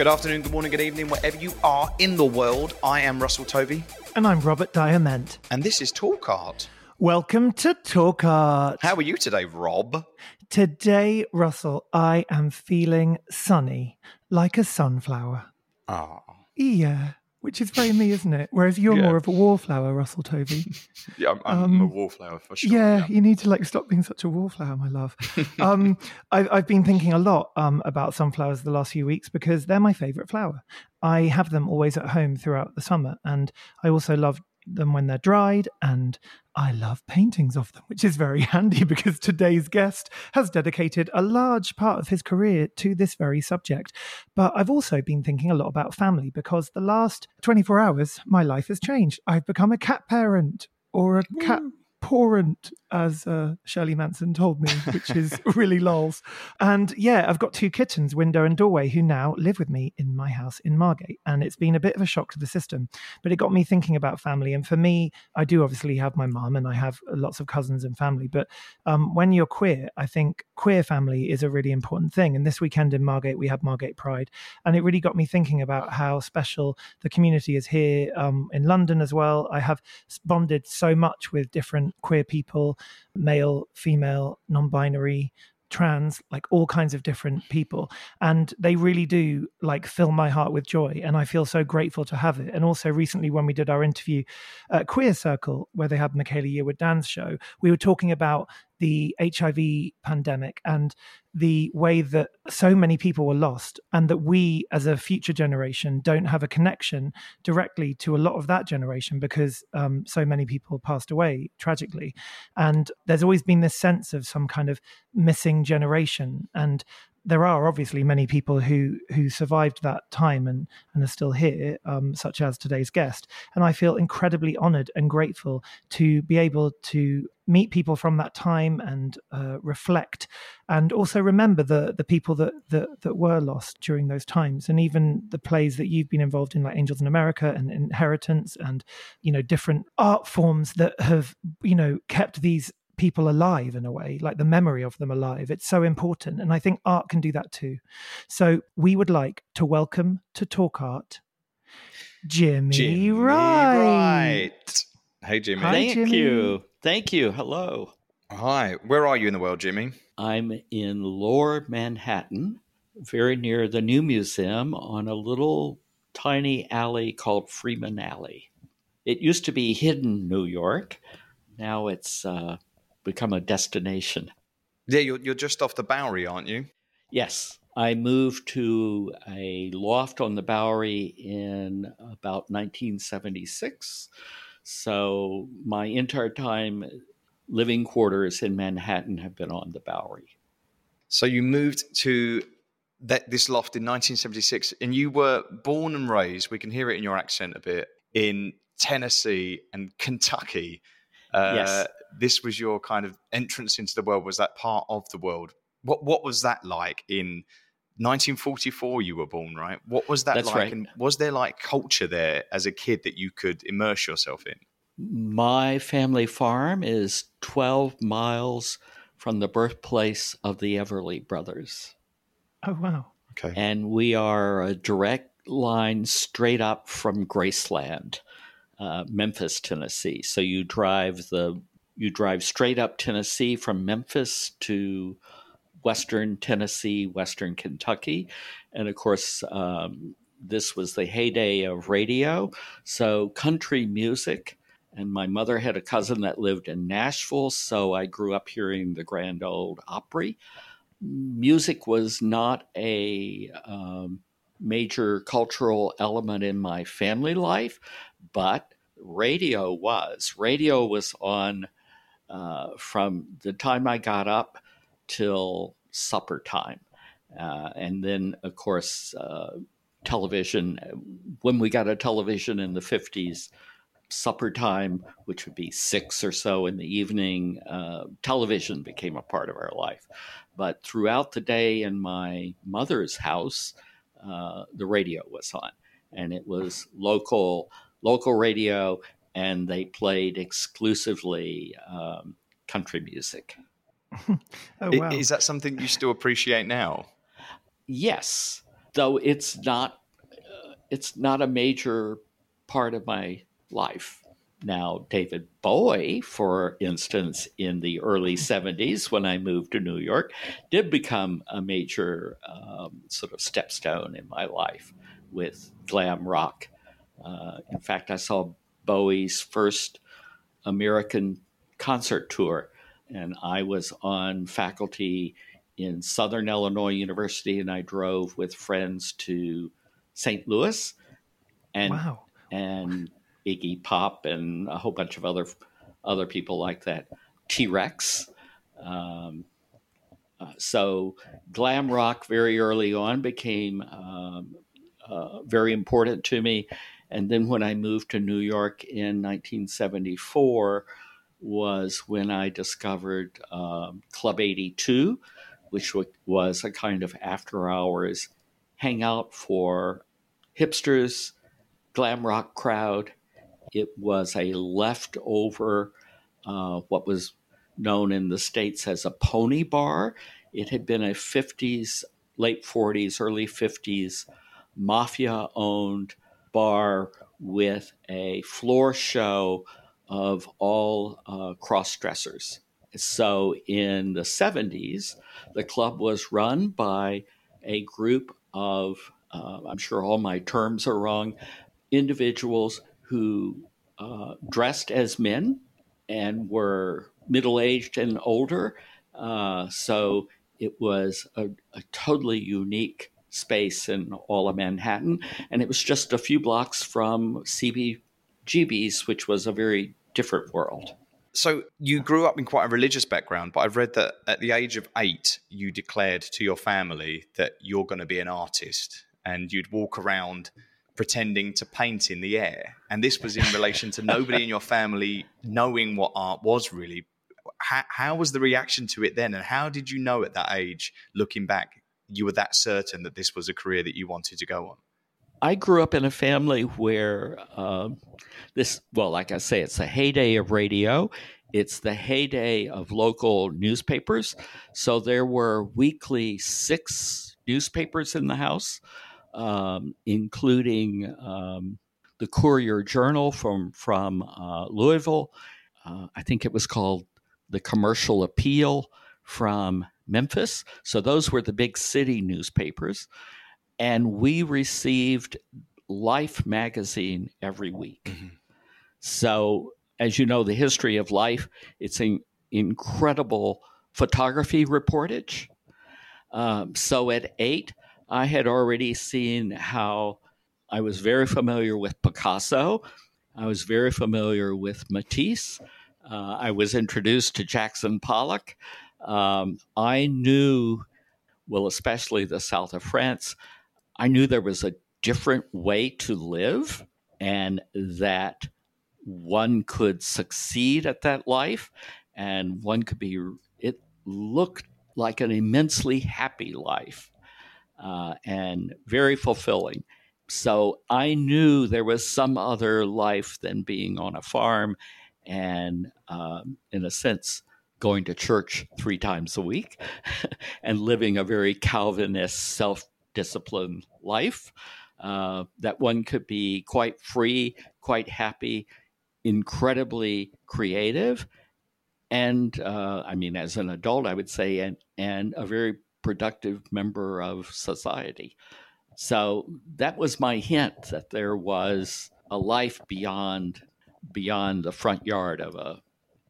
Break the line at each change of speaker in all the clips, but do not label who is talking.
Good afternoon, good morning, good evening, wherever you are in the world. I am Russell Tovey,
And I'm Robert Diament.
and this is Talk Art.
Welcome to Talk Art.
How are you today, Rob?
Today, Russell, I am feeling sunny, like a sunflower.
Ah,
Yeah, which is very me, isn't it? Whereas you're
Yeah.
more of a wallflower, Russell Tovey.
yeah, I'm, I'm
Um,
a wallflower for sure.
yeah, you need to like stop being such a wallflower, my love. um, I've, I've been thinking a lot um, about sunflowers the last few weeks because they're my favorite flower. I have them always at home throughout the summer, and I also love them when they're dried, and I love paintings of them, which is very handy because today's guest has dedicated a large part of his career to this very subject. But I've also been thinking a lot about family because the last 24 hours, my life has changed. I've become a cat parent or a cat parent, as uh, Shirley Manson told me, which is really lols. And yeah, I've got two kittens, Window and Doorway, who now live with me in my house in Margate. And it's been a bit of a shock to the system, but it got me thinking about family. And for me, I do obviously have my mum and I have lots of cousins and family. But um, when you're queer, I think queer family is a really important thing. And this weekend in Margate, we had Margate Pride. And it really got me thinking about how special the community is here um, in London as well. I have bonded so much with different queer people male, female, non binary. Trans, like all kinds of different people, and they really do like fill my heart with joy, and I feel so grateful to have it. And also, recently when we did our interview at Queer Circle, where they had Michaela Yearwood Dan's show, we were talking about the HIV pandemic and the way that so many people were lost, and that we as a future generation don't have a connection directly to a lot of that generation because um, so many people passed away tragically. And there's always been this sense of some kind of missing generation. And there are obviously many people who who survived that time and and are still here, um, such as today's guest. And I feel incredibly honoured and grateful to be able to meet people from that time and uh, reflect, and also remember the the people that, that that were lost during those times, and even the plays that you've been involved in, like Angels in America and Inheritance, and you know different art forms that have you know kept these people alive in a way, like the memory of them alive. It's so important. And I think art can do that too. So we would like to welcome to Talk Art Jimmy,
Jimmy
Wright.
Wright. Hey, Jimmy.
Hi,
Thank
Jimmy.
you. Thank you. Hello.
Hi. Where are you in the world, Jimmy?
I'm in lower Manhattan, very near the new museum on a little tiny alley called Freeman Alley. It used to be hidden New York. Now it's uh, become a destination.
Yeah, you're, you're just off the Bowery, aren't you?
Yes, I moved to a loft on the Bowery in about 1976. So my entire time living quarters in Manhattan have been on the Bowery.
So you moved to that this loft in 1976, and you were born and raised. We can hear it in your accent a bit in Tennessee and Kentucky. Uh,
Yes.
This was your kind of entrance into the world. Was that part of the world? What What was that like in 1944? You were born, right? What was that
That's
like?
right.
And was there like culture there as a kid that you could immerse yourself in?
My family farm is 12 miles from the birthplace of the Everly brothers.
Oh, wow.
Okay.
And we are a direct line straight up from Graceland, uh, Memphis, Tennessee. So you drive the you drive straight up Tennessee from Memphis to Western Tennessee, Western Kentucky. And of course, um, this was the heyday of radio. So, country music. And my mother had a cousin that lived in Nashville. So, I grew up hearing the Grand Ole Opry. Music was not a um, major cultural element in my family life, but radio was. Radio was on uh, from the time I got up till supper time. Uh, and then, of course, uh, television. When we got a television in the 50s, supper time, which would be six or so in the evening, uh, television became a part of our life. But throughout the day in my mother's house, uh, the radio was on, and it was local local radio, and they played exclusively um, country music.
oh, wow.
Is that something you still appreciate now?
Yes, though it's not uh, it's not a major part of my life. Now, David Bowie, for instance, in the early 70s, when I moved to New York, did become a major um, sort of stepstone in my life with glam rock. Uh, in fact, I saw Bowie's first American concert tour, and I was on faculty in Southern Illinois University, and I drove with friends to St. Louis. And,
wow.
and Iggy Pop and a whole bunch of other other people like that. T Rex. Um, uh, so glam rock very early on became um, uh, very important to me. And then when I moved to New York in 1974 was when I discovered um, Club 82, which was a kind of after hours hangout for hipsters, glam rock crowd, it was a leftover, uh, what was known in the States as a pony bar. It had been a 50s, late 40s, early 50s mafia owned bar with a floor show of all uh, cross dressers. So in the 70s, the club was run by a group of, uh, I'm sure all my terms are wrong, individuals who uh, dressed as men and were middle aged and older. Uh, so it was a, a, totally unique space in all of Manhattan. And it was just a few blocks from CBGB's, which was a very different world.
So you grew up in quite a religious background, but I've read that at the age of eight, you declared to your family that you're going to be an artist and you'd walk around pretending to paint in the air. And this was in relation to nobody in your family knowing what art was really. How, how, was the reaction to it then? And how did you know at that age, looking back, you were that certain that this was a career that you wanted to go on?
I grew up in a family where um, this, well, like I say, it's a heyday of radio. It's the heyday of local newspapers. So there were weekly six newspapers in the house um, including um, the Courier Journal from from uh, Louisville. Uh, I think it was called the Commercial Appeal from Memphis. So those were the big city newspapers, and we received Life magazine every week. Mm-hmm. So as you know, the history of Life, it's an incredible photography reportage. Um, so at eight, I had already seen how I was very familiar with Picasso. I was very familiar with Matisse. Uh, I was introduced to Jackson Pollock. Um, I knew, well, especially the south of France, I knew there was a different way to live and that one could succeed at that life and one could be, it looked like an immensely happy life uh, and very fulfilling. So I knew there was some other life than being on a farm and, um, in a sense, going to church three times a week and living a very Calvinist, self disciplined life. Uh, that one could be quite free, quite happy, incredibly creative, and uh, I mean, as an adult, I would say, and and a very productive member of society. So that was my hint that there was a life beyond beyond the front yard of a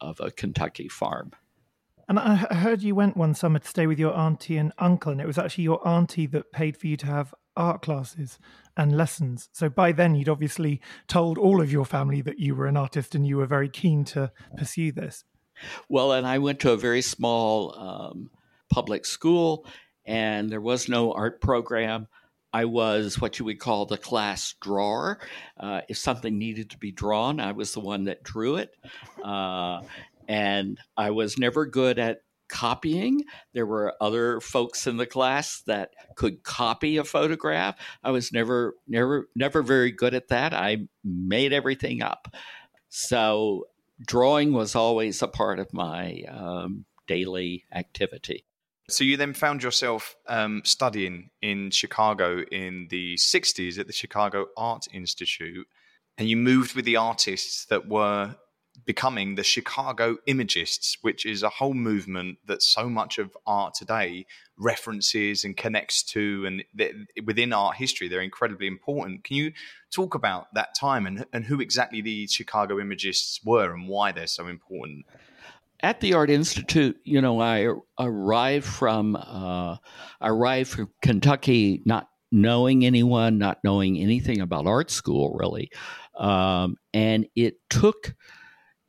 of a Kentucky farm.
And I heard you went one summer to stay with your auntie and uncle, and it was actually your auntie that paid for you to have art classes and lessons. So by then, you'd obviously told all of your family that you were an artist and you were very keen to pursue this.
Well, and I went to a very small um, public school, and there was no art program. I was what you would call the class drawer. Uh, if something needed to be drawn, I was the one that drew it. Uh, and I was never good at copying. There were other folks in the class that could copy a photograph. I was never, never, never very good at that. I made everything up. So drawing was always a part of my um, daily activity.
So you then found yourself um, studying in Chicago in the 60s at the Chicago Art Institute, and you moved with the artists that were becoming the Chicago Imagists, which is a whole movement that so much of art today references and connects to, and within art history, they're incredibly important. Can you talk about that time and, and who exactly the Chicago Imagists were and why they're so important?
At the Art Institute, you know, I arrived from uh, arrived from Kentucky, not knowing anyone, not knowing anything about art school really, um, and it took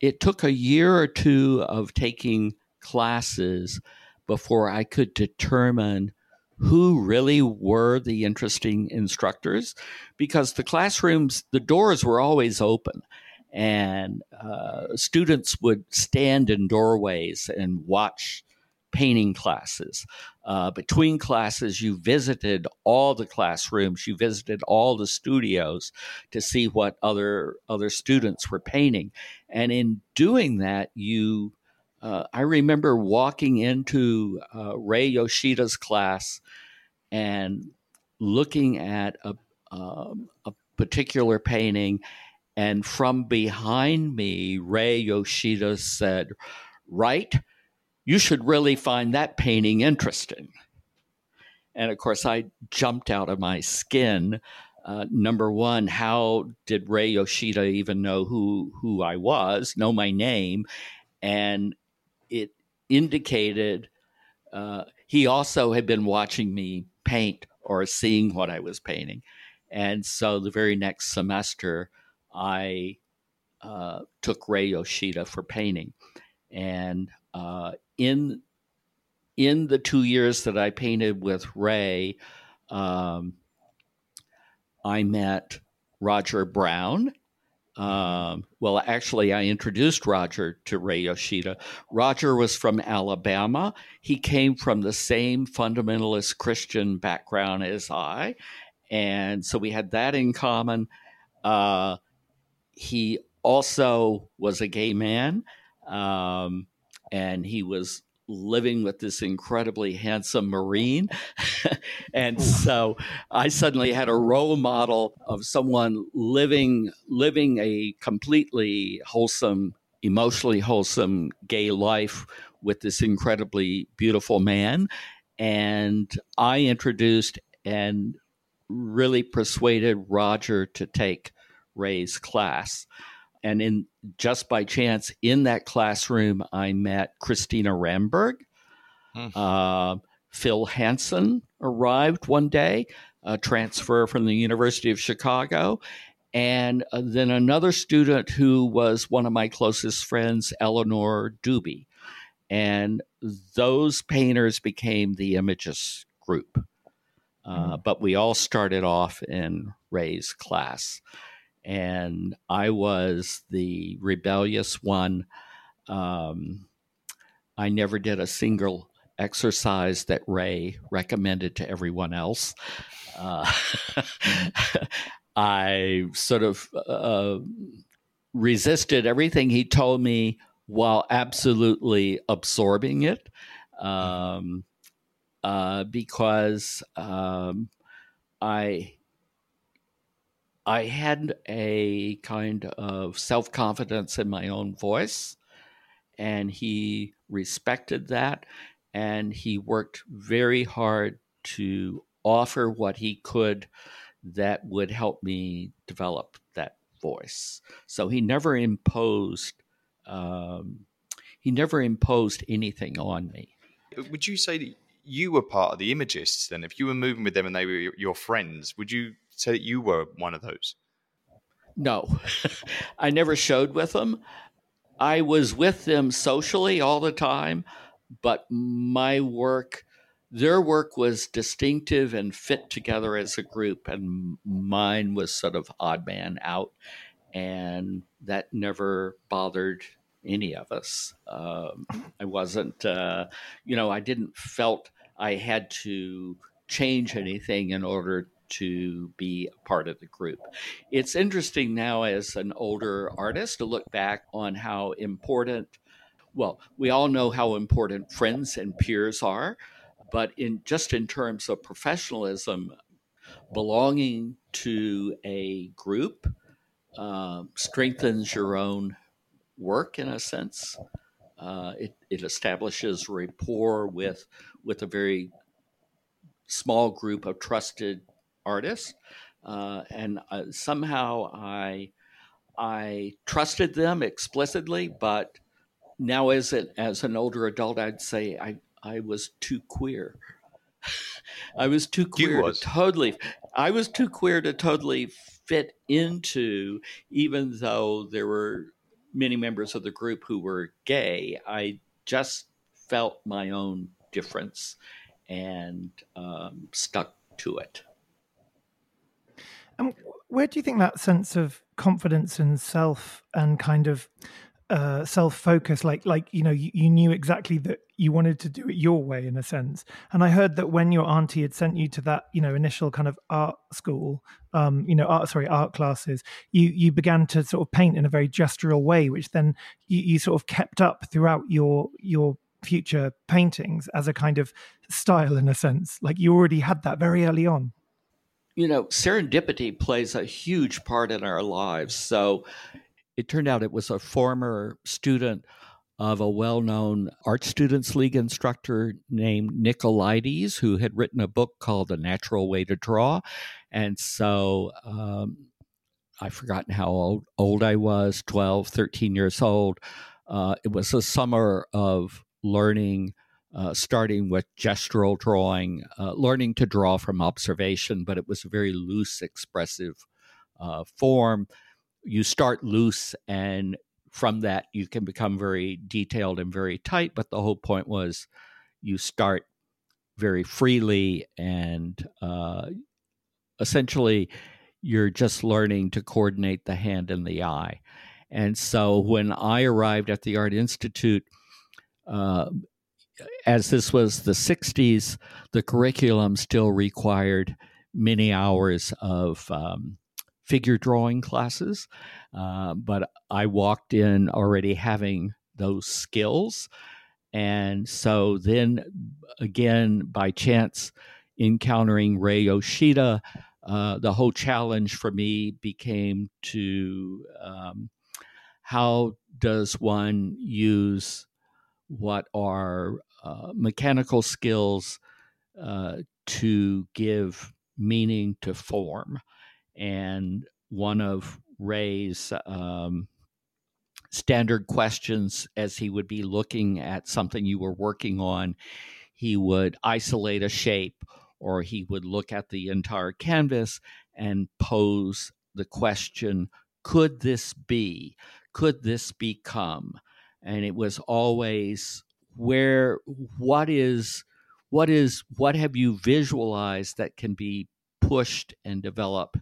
it took a year or two of taking classes before I could determine who really were the interesting instructors because the classrooms the doors were always open and uh, students would stand in doorways and watch painting classes. Uh, between classes, you visited all the classrooms, you visited all the studios to see what other other students were painting, and in doing that, you. Uh, I remember walking into uh, Ray Yoshida's class and looking at a, um, a particular painting and from behind me, Ray Yoshida said, Right, you should really find that painting interesting. And of course, I jumped out of my skin. Uh, number one, how did Ray Yoshida even know who, who I was, know my name? And it indicated uh, he also had been watching me paint or seeing what I was painting. And so the very next semester, I uh, took Ray Yoshida for painting, and uh, in in the two years that I painted with Ray, um, I met Roger Brown. Um, well, actually, I introduced Roger to Ray Yoshida. Roger was from Alabama. He came from the same fundamentalist Christian background as I. And so we had that in common. Uh, he also was a gay man, um, and he was living with this incredibly handsome Marine. and so I suddenly had a role model of someone living living a completely wholesome, emotionally wholesome gay life with this incredibly beautiful man. And I introduced and really persuaded Roger to take Ray's class. And in just by chance, in that classroom, I met Christina Ramberg. Hmm. Uh, Phil Hanson arrived one day, a transfer from the University of Chicago. And uh, then another student who was one of my closest friends, Eleanor Dube. And those painters became the Imagists group. Uh, hmm. But we all started off in Ray's class and I was the rebellious one. Um, I never did a single exercise that Ray recommended to everyone else. Uh, I sort of uh, resisted everything he told me while absolutely absorbing it um, uh, because um, I I had a kind of self confidence in my own voice. and he respected that, and he worked very hard to offer what he could that would help me develop that voice. So he never imposed. Um, he never imposed anything on me.
Would you say that you were part of the imagists then? If you were moving with them and they were your friends, would you say that you were one of those?
No, I never showed with them. I was with them socially all the time, but my work, their work was distinctive and fit together as a group, and mine was sort of odd man out. And that never bothered any of us. Um, I wasn't, uh, you know, I didn't felt I had to change anything in order to be a part of the group. It's interesting now as an older artist to look back on how important, well, we all know how important friends and peers are, but in just in terms of professionalism, belonging to a group uh, strengthens your own work in a sense. Uh, it, it establishes rapport with with a very small group of trusted artists, uh, and uh, somehow I I trusted them explicitly, but now as an as an older adult, I'd say I I was too queer. I was too queer was. to totally. I was too queer to totally fit into, even though there were many members of the group who were gay. I just felt my own difference and um, stuck to it.
And where do you think that sense of confidence and self and kind of uh, self focus, like like you know, you, you, knew exactly that you wanted to do it your way in a sense. And I heard that when your auntie had sent you to that, you know, initial kind of art school, um, you know, art sorry, art classes, you you began to sort of paint in a very gestural way, which then you, you sort of kept up throughout your your future paintings as a kind of style in a sense. Like you already had that very early on
you know, serendipity plays a huge part in our lives. So it turned out it was a former student of a well known Art Students League instructor named Nicolaides, who had written a book called The Natural Way to Draw. And so um, I've forgotten how old, old I was 12, 13 years old. Uh, it was a summer of learning uh, starting with gestural drawing, uh, learning to draw from observation, but it was a very loose, expressive uh, form. You start loose, and from that, you can become very detailed and very tight. But the whole point was you start very freely, and uh, essentially, you're just learning to coordinate the hand and the eye. And so when I arrived at the Art Institute, uh, as this was the 60s, the curriculum still required many hours of um, figure drawing classes. Uh, but I walked in already having those skills. And so then again, by chance, encountering Ray Yoshida, uh, the whole challenge for me became to um, how does one use what are uh, mechanical skills uh, to give meaning to form. And one of Ray's um, standard questions, as he would be looking at something you were working on, he would isolate a shape or he would look at the entire canvas and pose the question could this be? Could this become? And it was always where what is what is what have you visualized that can be pushed and developed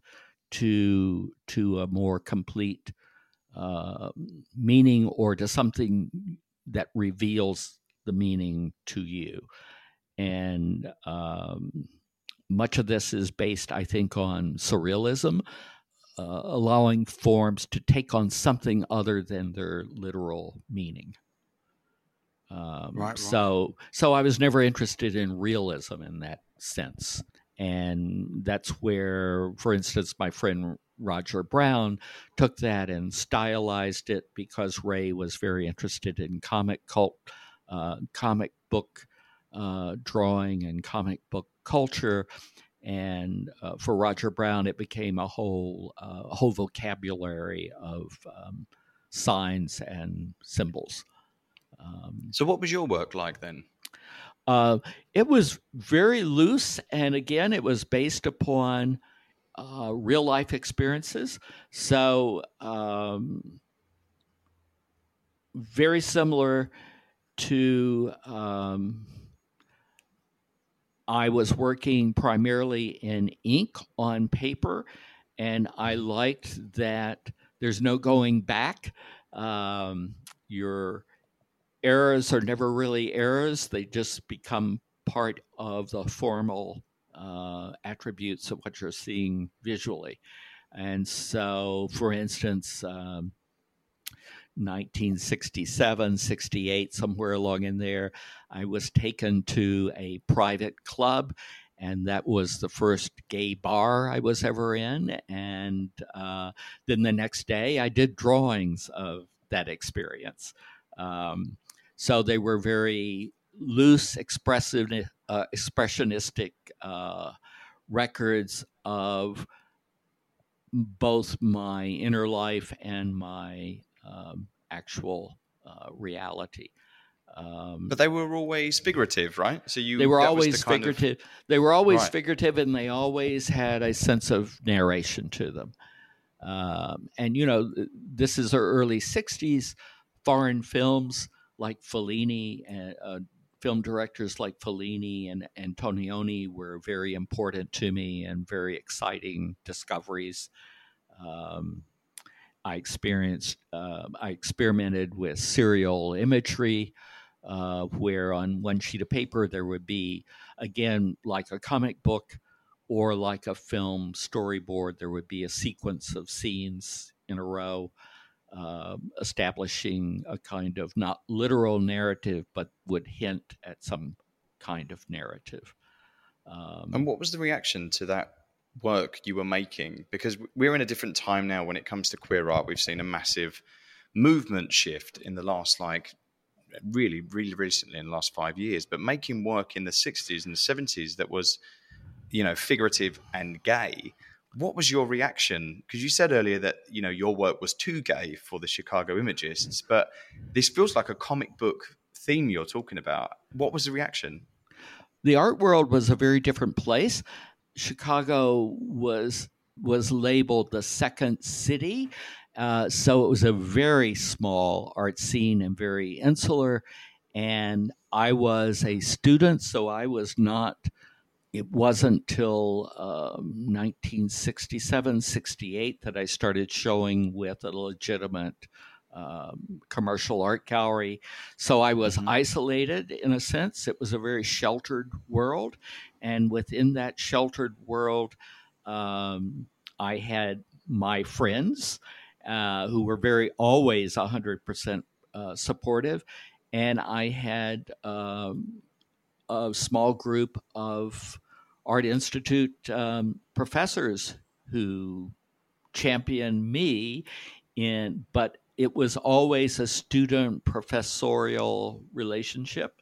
to to a more complete uh, meaning or to something that reveals the meaning to you? And um, much of this is based i think on surrealism uh, allowing forms to take on something other than their literal meaning. Um, right, right. So, so I was never interested in realism in that sense, and that's where, for instance, my friend Roger Brown took that and stylized it because Ray was very interested in comic cult, uh, comic book uh, drawing and comic book culture. And uh, for Roger Brown, it became a whole uh, whole vocabulary of um, signs and symbols.
Um, so, what was your work like then?
Uh, it was very loose, and again, it was based upon uh, real life experiences. So, um, very similar to. I was working primarily in ink on paper, and I liked that there's no going back. Um, your errors are never really errors, they just become part of the formal uh, attributes of what you're seeing visually. And so, for instance, um, 1967, 68, somewhere along in there, I was taken to a private club. And that was the first gay bar I was ever in. And uh, then the next day, I did drawings of that experience. Um, so they were very loose, expressive, uh, expressionistic uh, records of both my inner life and my um, actual uh, reality.
Um, but they were always figurative, right?
So you they were always the figurative. Of... They were always right. figurative, and they always had a sense of narration to them. Um, and you know, this is the early '60s. Foreign films like Fellini and uh, film directors like Fellini and Antonioni were very important to me and very exciting discoveries. Um, I experienced, uh, I experimented with serial imagery, uh, where on one sheet of paper there would be, again, like a comic book or like a film storyboard, there would be a sequence of scenes in a row uh, establishing a kind of not literal narrative, but would hint at some kind of narrative.
Um, and what was the reaction to that work you were making? Because we're in a different time now when it comes to queer art. We've seen a massive movement shift in the last, like, really, really recently in the last five years. But making work in the 60s and the 70s that was, you know, figurative and gay what was your reaction? Because you said earlier that you know your work was too gay for the Chicago Imagists, but this feels like a comic book theme you're talking about. What was the reaction?
The art world was a very different place. Chicago was was labeled the second city, uh, so it was a very small art scene and very insular. And I was a student, so I was not it wasn't till um, 1967, 68 that I started showing with a legitimate um, commercial art gallery. So I was mm-hmm. isolated in a sense. It was a very sheltered world. And within that sheltered world, um, I had my friends uh, who were very always 100% uh, supportive. And I had um, a small group of Art Institute um, professors who championed me in, but it was always a student professorial relationship.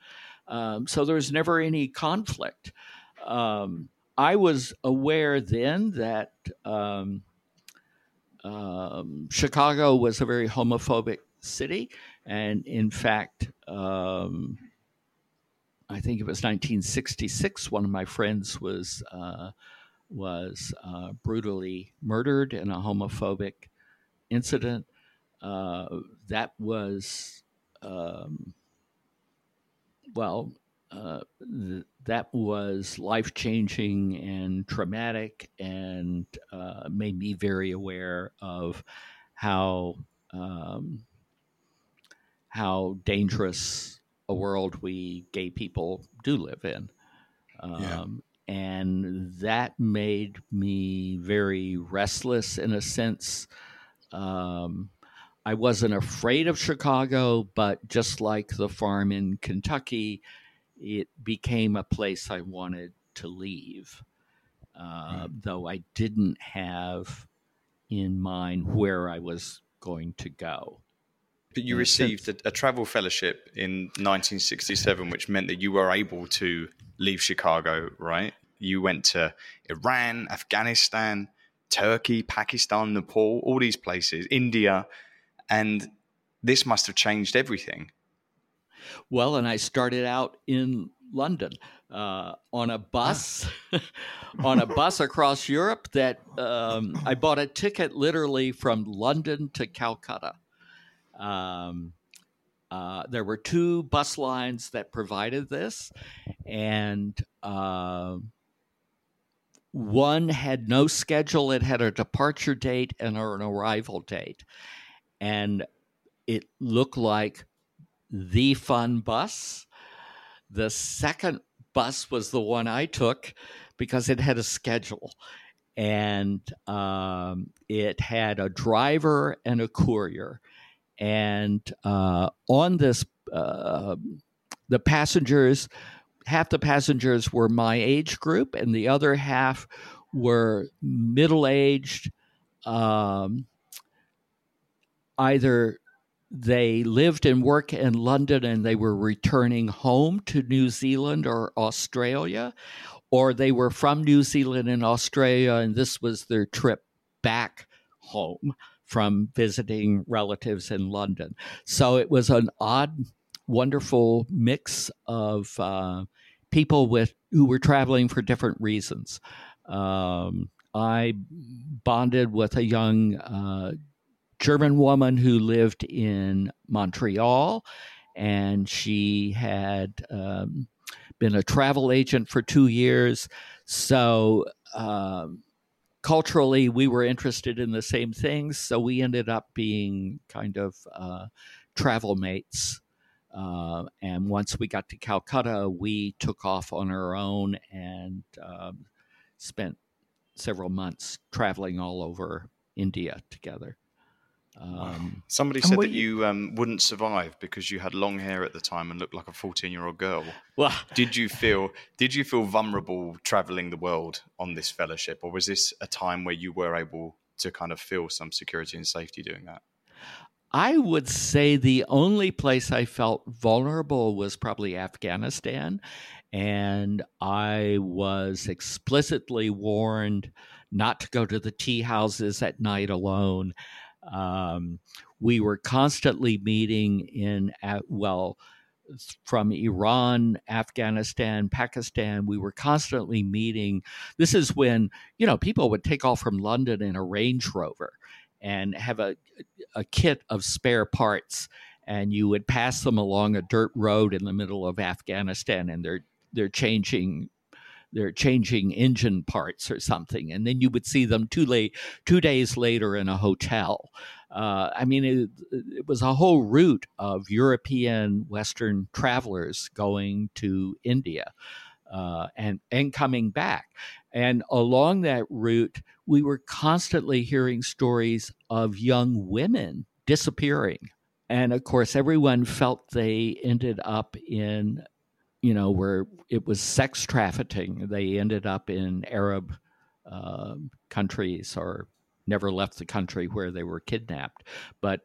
Um, so there was never any conflict. Um, I was aware then that um, um Chicago was a very homophobic city. And in fact, um, I think it was 1966. One of my friends was uh, was uh, brutally murdered in a homophobic incident. Uh, that was um, well, uh, th- that was life changing and traumatic, and uh, made me very aware of how um, how dangerous a world we gay people do live in. Um, yeah. And that made me very restless in a sense. Um, I wasn't afraid of Chicago, but just like the farm in Kentucky, it became a place I wanted to leave. uh, mm. though I didn't have in mind where I was going to go.
But you received a, a, travel fellowship in 1967, which meant that you were able to leave Chicago, right? You went to Iran, Afghanistan, Turkey, Pakistan, Nepal, all these places, India, and this must have changed everything.
Well, and I started out in London uh, on a bus, on a bus across Europe. That um, I bought a ticket literally from London to Calcutta. Um, uh, there were two bus lines that provided this, and uh, one had no schedule. It had a departure date and an arrival date, and it looked like the fun bus. The second bus was the one I took because it had a schedule and um, it had a driver and a courier. And uh, on this, uh, the passengers, half the passengers were my age group, and the other half were middle aged, um, either they lived and worked in London and they were returning home to New Zealand or Australia, or they were from New Zealand and Australia and this was their trip back home from visiting relatives in London. So it was an odd, wonderful mix of uh, people with who were traveling for different reasons. Um, I bonded with a young uh, German woman who lived in Montreal, and she had um, been a travel agent for two years. So, um, culturally, we were interested in the same things. So, we ended up being kind of uh, travel mates. Uh, and once we got to Calcutta, we took off on our own and um, spent several months traveling all over India together.
Um, Somebody said that you, um, wouldn't survive because you had long hair at the time and looked like a fourteen-year-old girl. Well, did you feel did you feel vulnerable traveling the world on this fellowship, or was this a time where you were able to kind of feel some security and safety doing that?
I would say the only place I felt vulnerable was probably Afghanistan, and I was explicitly warned not to go to the tea houses at night alone. Um, we were constantly meeting in, well, from Iran, Afghanistan, Pakistan. We were constantly meeting. This is when, you know, people would take off from London in a Range Rover and have a, a kit of spare parts. And you would pass them along a dirt road in the middle of Afghanistan, and they're they're changing they're changing engine parts or something, and then you would see them two late two days later in a hotel. Uh, I mean, it, it, was a whole route of European Western travelers going to India uh, and and coming back. And along that route, we were constantly hearing stories of young women disappearing. And of course, everyone felt they ended up in you know, where it was sex trafficking. They ended up in Arab uh, countries or never left the country where they were kidnapped. But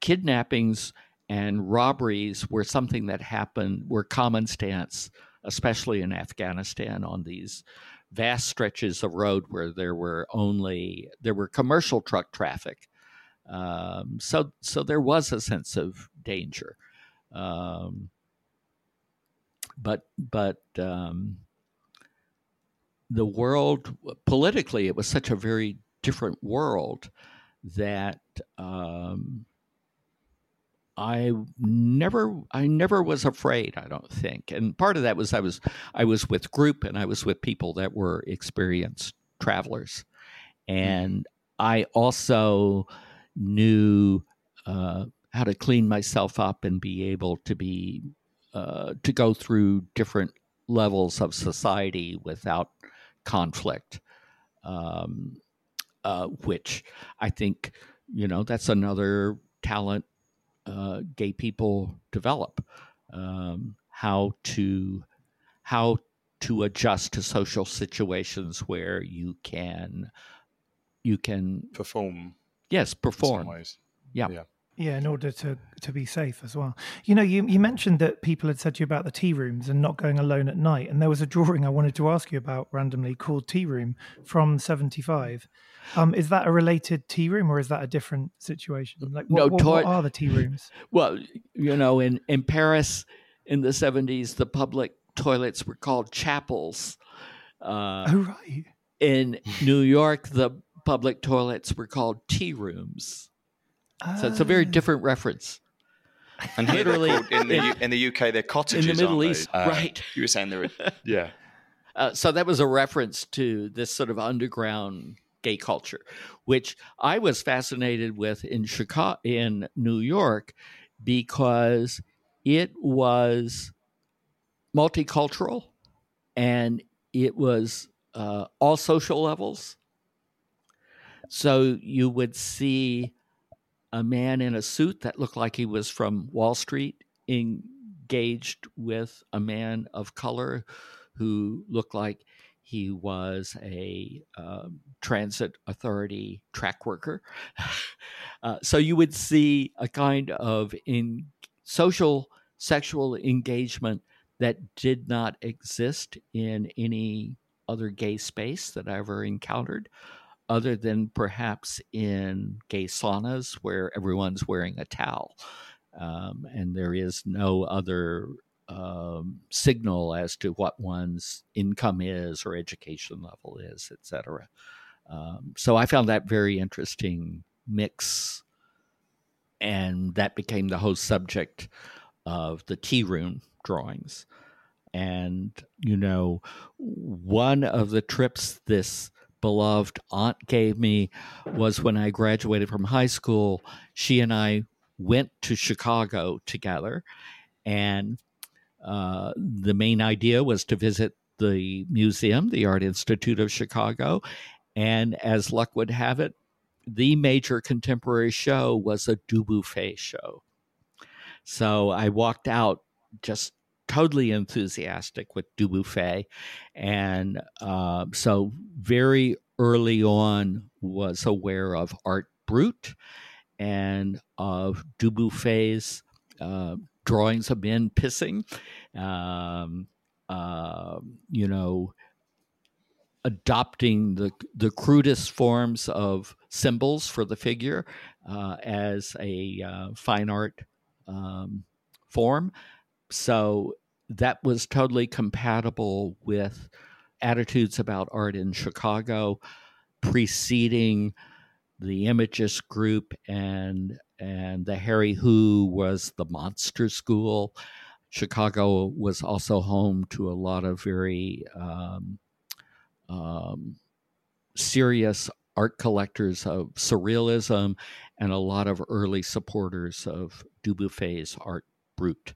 kidnappings and robberies were something that happened, were common stance, especially in Afghanistan on these vast stretches of road where there were only there were commercial truck traffic. Um, so so there was a sense of danger. Um, but but um, the world politically it was such a very different world that um, I never I never was afraid I don't think. And part of that was I was I was with group and I was with people that were experienced travelers. And I also knew uh, how to clean myself up and be able to be uh, to go through different levels of society without conflict, um, uh, which I think you know that's another talent uh, gay people develop um, how to how to adjust to social situations where you can you can
perform.
Yes, perform. Yeah.
yeah.
Yeah, in order to to be safe as well. You know, you, you mentioned that people had said to you about the tea rooms and not going alone at night. And there was a drawing I wanted to ask you about randomly called Tea Room from 75. Um, is that a related tea room or is that a different situation? Like, what,
no,
what, what are the tea rooms?
Well, you know, in, in Paris in the 70s, the public toilets were called chapels.
Uh, oh, right.
In New York, the public toilets were called tea rooms. So it's a very ah. different reference.
And literally in the in the UK, they're cottages
in the Middle East,
uh,
right?
You were saying they're yeah.
Uh, so that was a reference to this sort of underground gay culture, which I was fascinated with in Chicago, in New York, because it was multicultural and it was uh, all social levels. So you would see a man in a suit that looked like he was from Wall Street engaged with a man of color who looked like he was a uh, transit authority track worker. uh, so you would see a kind of in social sexual engagement that did not exist in any other gay space that I ever encountered other than perhaps in gay saunas where everyone's wearing a towel. Um, and there is no other um, signal as to what one's income is or education level is, etc. Um, so I found that very interesting mix, and that became the whole subject of the tea room drawings. And you know, one of the trips this beloved aunt gave me was when I graduated from high school. She and I went to Chicago together, and uh, the main idea was to visit the museum, the Art Institute of Chicago. And as luck would have it, the major contemporary show was a Dubuffet show. So I walked out just totally enthusiastic with Dubuffet. And uh, so very early on was aware of Art Brut and of Dubuffet's uh, drawings of men pissing. Um, uh, you know, adopting the the crudest forms of symbols for the figure uh, as a uh, fine art um, form, so that was totally compatible with attitudes about art in Chicago preceding the Imagist group and and the Hairy Who was the monster school. Chicago was also home to a lot of very um, um, serious art collectors of surrealism and a lot of early supporters of Dubuffet's art brut.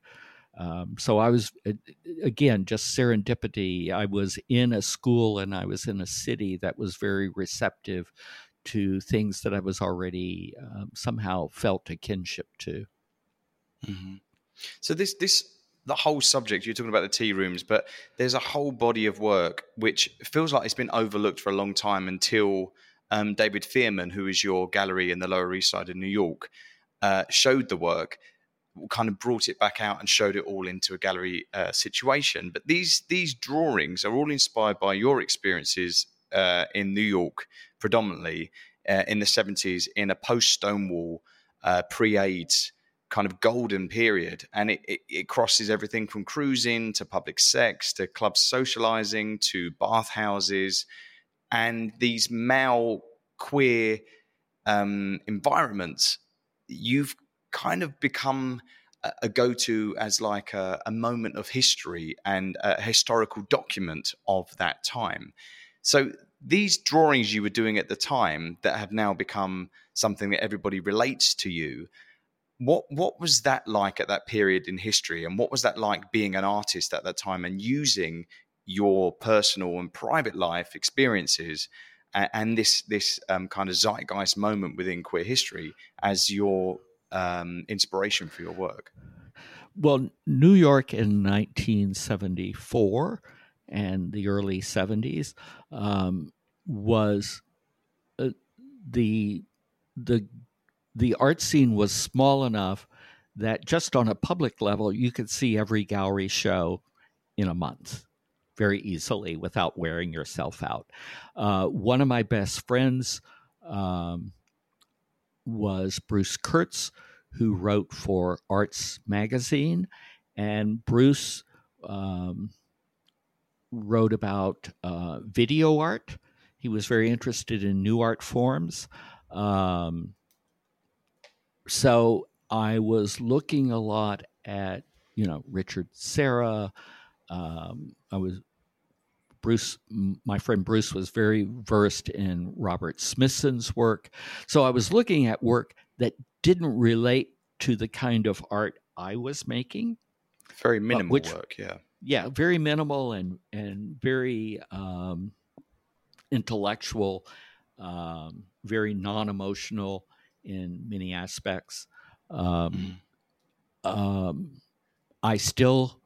Um, so I was again just serendipity. I was in a school and I was in a city that was very receptive to things that I was already um, somehow felt a kinship to.
Mm-hmm. So this this the whole subject you're talking about the tea rooms, but there's a whole body of work which feels like it's been overlooked for a long time until um, David Fierman, who is your gallery in the Lower East Side of New York, uh, showed the work kind of brought it back out and showed it all into a gallery uh, situation. But these these drawings are all inspired by your experiences uh, in New York, predominantly uh, in the seventies, in a post Stonewall, uh, pre AIDS kind of golden period, and it, it, it, crosses everything from cruising to public sex to club socializing to bathhouses, and these male queer um, environments. You've kind of become a go to as like a, a, moment of history and a historical document of that time. So these drawings you were doing at the time that have now become something that everybody relates to you. What what was that like at that period in history, and what was that like being an artist at that time and using your personal and private life experiences and, and this this um, kind of zeitgeist moment within queer history as your um, inspiration for your work?
Well, New York in 1974 and the early 70s um, was uh, the the the art scene was small enough that just on a public level you could see every gallery show in a month very easily without wearing yourself out. Uh, one of my best friends um, was Bruce Kurtz, who wrote for Arts Magazine, and Bruce um, wrote about uh, video art. He was very interested in new art forms. Um, so I was looking a lot at, you know, Richard Serra. Um, I was Bruce, my friend Bruce was very versed in Robert Smithson's work. So I was looking at work that didn't relate to the kind of art I was making.
Very minimal which, work, yeah.
Yeah, very minimal and and very um, intellectual, um, very non-emotional in many aspects. Um, mm. um, I still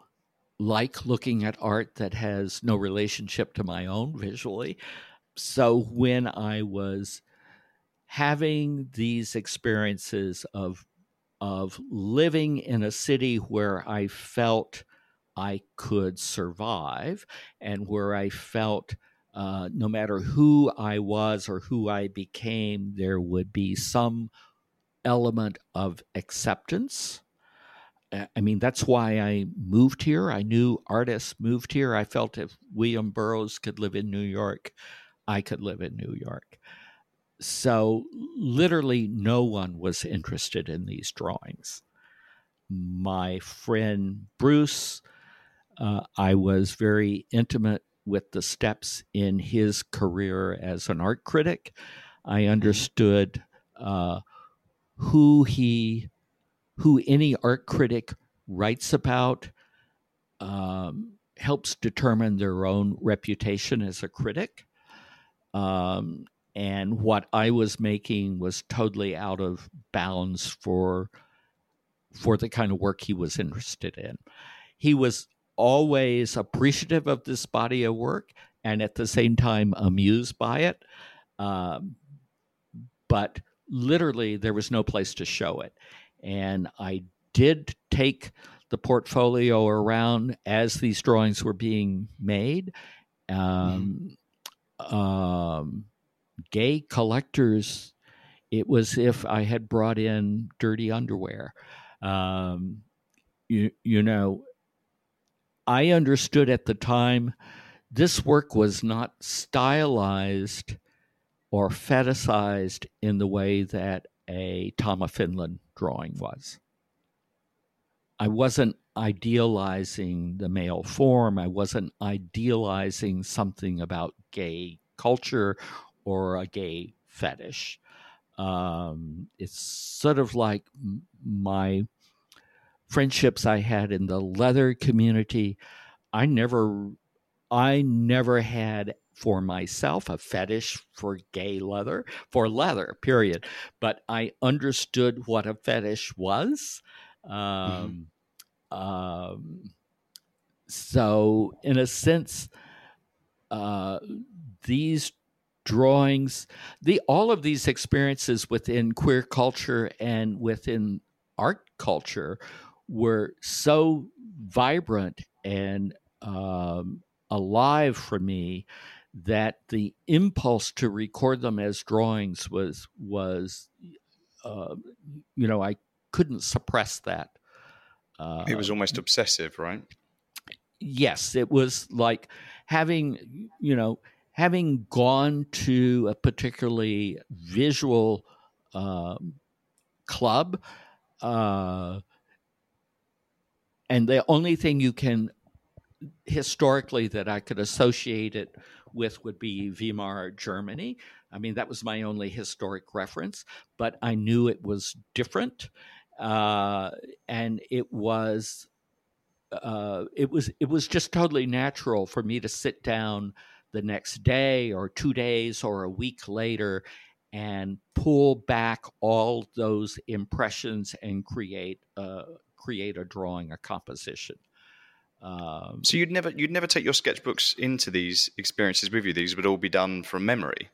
like looking at art that has no relationship to my own visually. So when I was having these experiences of of living in a city where I felt I could survive and where I felt uh, no matter who I was or who I became, there would be some element of acceptance I mean, that's why I moved here. I knew artists moved here. I felt if William Burroughs could live in New York, I could live in New York. So, literally, no one was interested in these drawings. My friend Bruce, uh, I was very intimate with the steps in his career as an art critic. I mm-hmm. understood uh, who he who any art critic writes about um, helps determine their own reputation as a critic. Um, and what I was making was totally out of bounds for for the kind of work he was interested in. He was always appreciative of this body of work and at the same time amused by it. Um, but literally, there was no place to show it. And I did take the portfolio around as these drawings were being made. Um, mm-hmm. um, gay collectors, it was if I had brought in dirty underwear. Um, you, you know, I understood at the time this work was not stylized or fetishized in the way that a Tom of Finland drawing was. I wasn't idealizing the male form. I wasn't idealizing something about gay culture or a gay fetish. Um, it's sort of like my friendships I had in the leather community. I never, I never had for myself a fetish for gay leather, for leather, period. But I understood what a fetish was. Um, mm-hmm. um, so, in a sense, uh, these drawings, the all of these experiences within queer culture and within art culture were so vibrant and um, alive for me that the impulse to record them as drawings was was uh, you know I couldn't suppress that.
Uh, it was almost obsessive, right?
Yes, it was like having you know having gone to a particularly visual um, club. Uh, and the only thing you can historically that I could associate it with would be Weimar Germany. I mean, that was my only historic reference, but I knew it was different, uh, and it was uh, it was it was just totally natural for me to sit down the next day or two days or a week later and pull back all those impressions and create uh, create a drawing, a composition. Um,
So you'd never you'd never take your sketchbooks into these experiences with you. These would all be done from memory.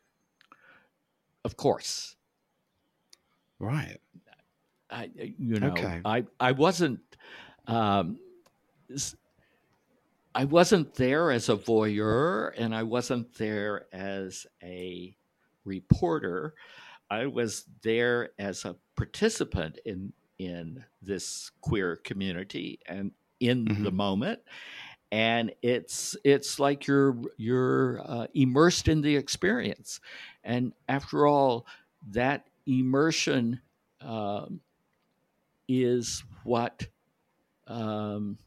of course,
Right.
I, you know,
Okay.
I I wasn't um, I wasn't there as a voyeur, and I wasn't there as a reporter. I was there as a participant in in this queer community and in the moment. And it's it's like you're you're uh, immersed in the experience, and after all, that immersion um, is what um,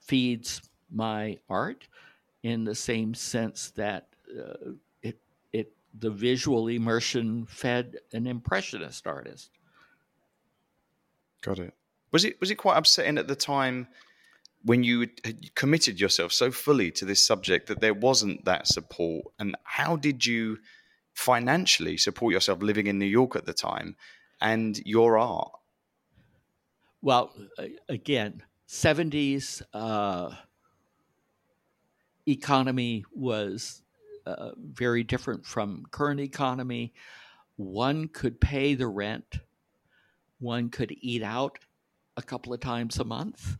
feeds my art in the same sense that uh, it it the visual immersion fed an impressionist artist.
Got it. Was it was it quite upsetting at the time when you committed yourself so fully to this subject that there wasn't that support? And how did you financially support yourself living in New York at the time and your art?
Well, again, seventies uh, economy was uh, very different from current economy. One could pay the rent. One could eat out a couple of times a month.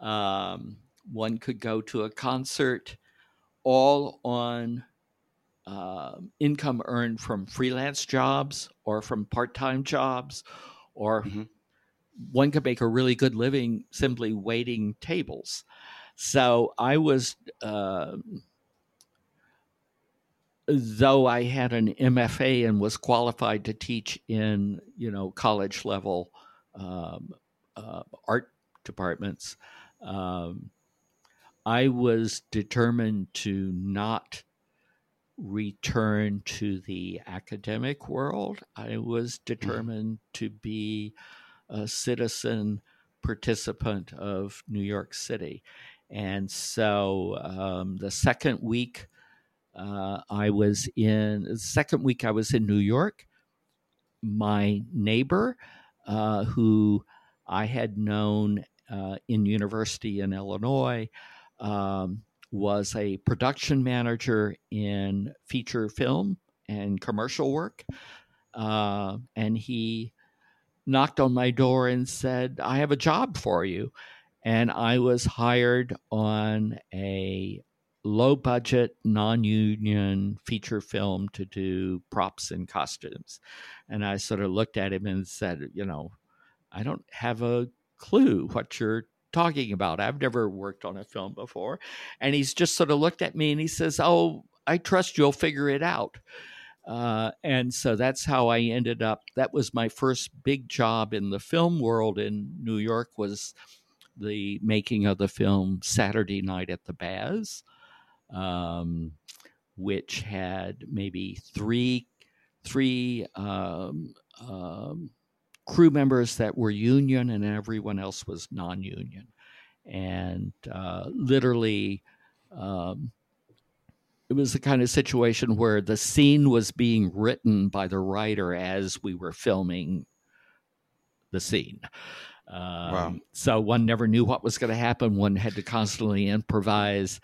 Um, one could go to a concert, all on um income earned from freelance jobs or from part-time jobs, or one could make a really good living simply waiting tables. So I was, um though I had an MFA and was qualified to teach in, you know, college level um, uh, art departments, um, I was determined to not return to the academic world. I was determined to be a citizen participant of New York City. And so um, the second week uh, I was in, the second week I was in New York, my neighbor, uh, who I had known in university in Illinois, um, was a production manager in feature film and commercial work. Uh, and he knocked on my door and said, I have a job for you. And I was hired on a low budget, non union feature film to do props and costumes. And I sort of looked at him and said, You know, I don't have a clue what you're talking about. I've never worked on a film before. And he's just sort of looked at me and he says, Oh, I trust you'll figure it out. Uh, and so that's how I ended up. That was my first big job in the film world in New York. Was the making of the film Saturday Night at the Baths, um, which had maybe three three um, um, crew members that were union and everyone else was non-union, and uh, literally. Um, it was the kind of situation where the scene was being written by the writer as we were filming the scene. Um,
Wow.
So one never knew what was going to happen. One had to constantly improvise.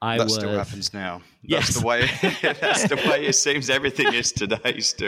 I
that
was,
still happens now.
Yes.
That's the way. that's the way it seems everything is today. Still.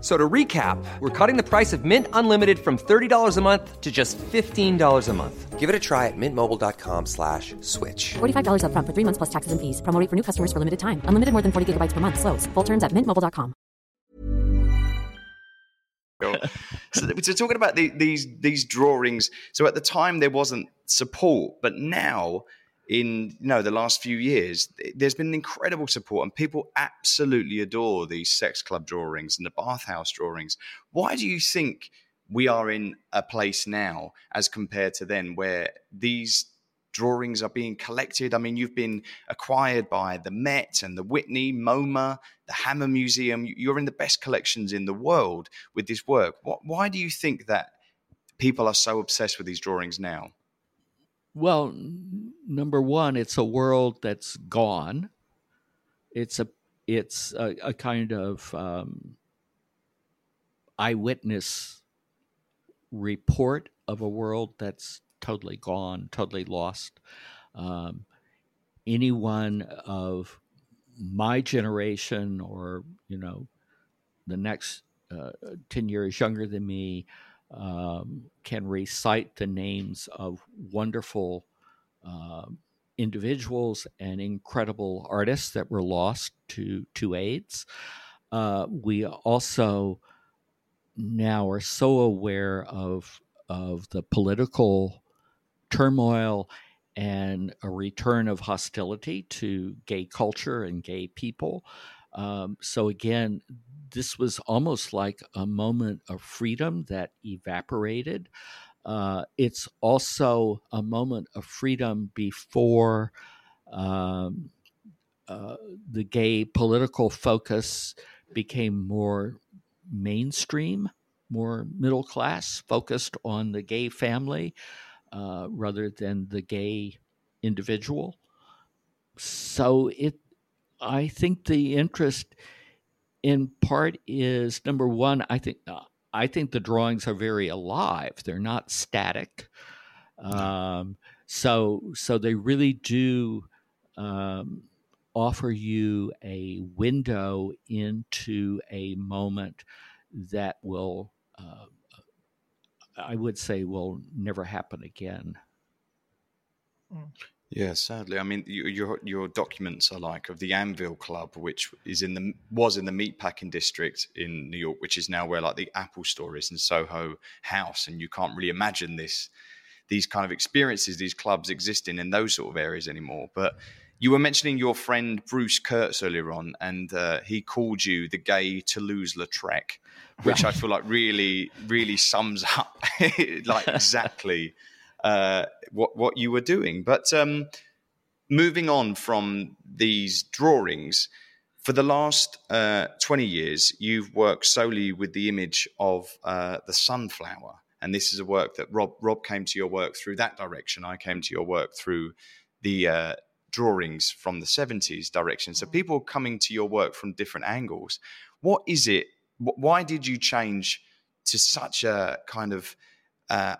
F- So to recap, we're cutting the price of Mint Unlimited from $30 a month to just $15 a month. Give it a try at mintmobile.com slash switch.
$45 upfront for three months plus taxes and fees. Promo for new customers for limited time. Unlimited more than 40 gigabytes per month. Slows. Full terms at mintmobile.com.
so, so talking about the, these these drawings. So at the time there wasn't support, but now in you know the last few years there's been incredible support and people absolutely adore these sex club drawings and the bathhouse drawings why do you think we are in a place now as compared to then where these drawings are being collected. I mean, you've been acquired by the Met and the Whitney, MoMA, the Hammer Museum. You're in the best collections in the world with this work. Why do you think that people are so obsessed with these drawings now?
Well, number one, it's a world that's gone. It's a it's a, a kind of um, eyewitness report of a world that's totally gone, totally lost. Um, anyone of my generation or, you know, the next uh, 10 years younger than me um, can recite the names of wonderful individuals and incredible artists that were lost to, to AIDS. Uh, we also now are so aware of of the political turmoil and a return of hostility to gay culture and gay people. Um, so, again, this was almost like a moment of freedom that evaporated. Uh, it's also a moment of freedom before um, uh, the gay political focus became more mainstream, more middle class, focused on the gay family uh, rather than the gay individual. So it, I think the interest, in part, is number one. I think uh, I think the drawings are very alive. They're not static. Um, so so they really do um, offer you a window into a moment that will uh, I would say will never happen again.
Yeah, sadly. I mean, your your documents are like of the Anvil Club, which is in the was in the meatpacking district in New York, which is now where like the Apple store is in Soho House, and you can't really imagine this these kind of experiences, these clubs existing in those sort of areas anymore. But you were mentioning your friend Bruce Kurtz earlier on, and uh, he called you the gay Toulouse-Lautrec which I feel like really, really sums up like exactly uh, what what you were doing. But um, moving on from these drawings, for the last uh, twenty years, you've worked solely with the image of uh, the sunflower, and this is a work that Rob Rob came to your work through that direction. I came to your work through the uh, drawings from the 70s direction. So people coming to your work from different angles. What is it why did you change to such a kind of uh,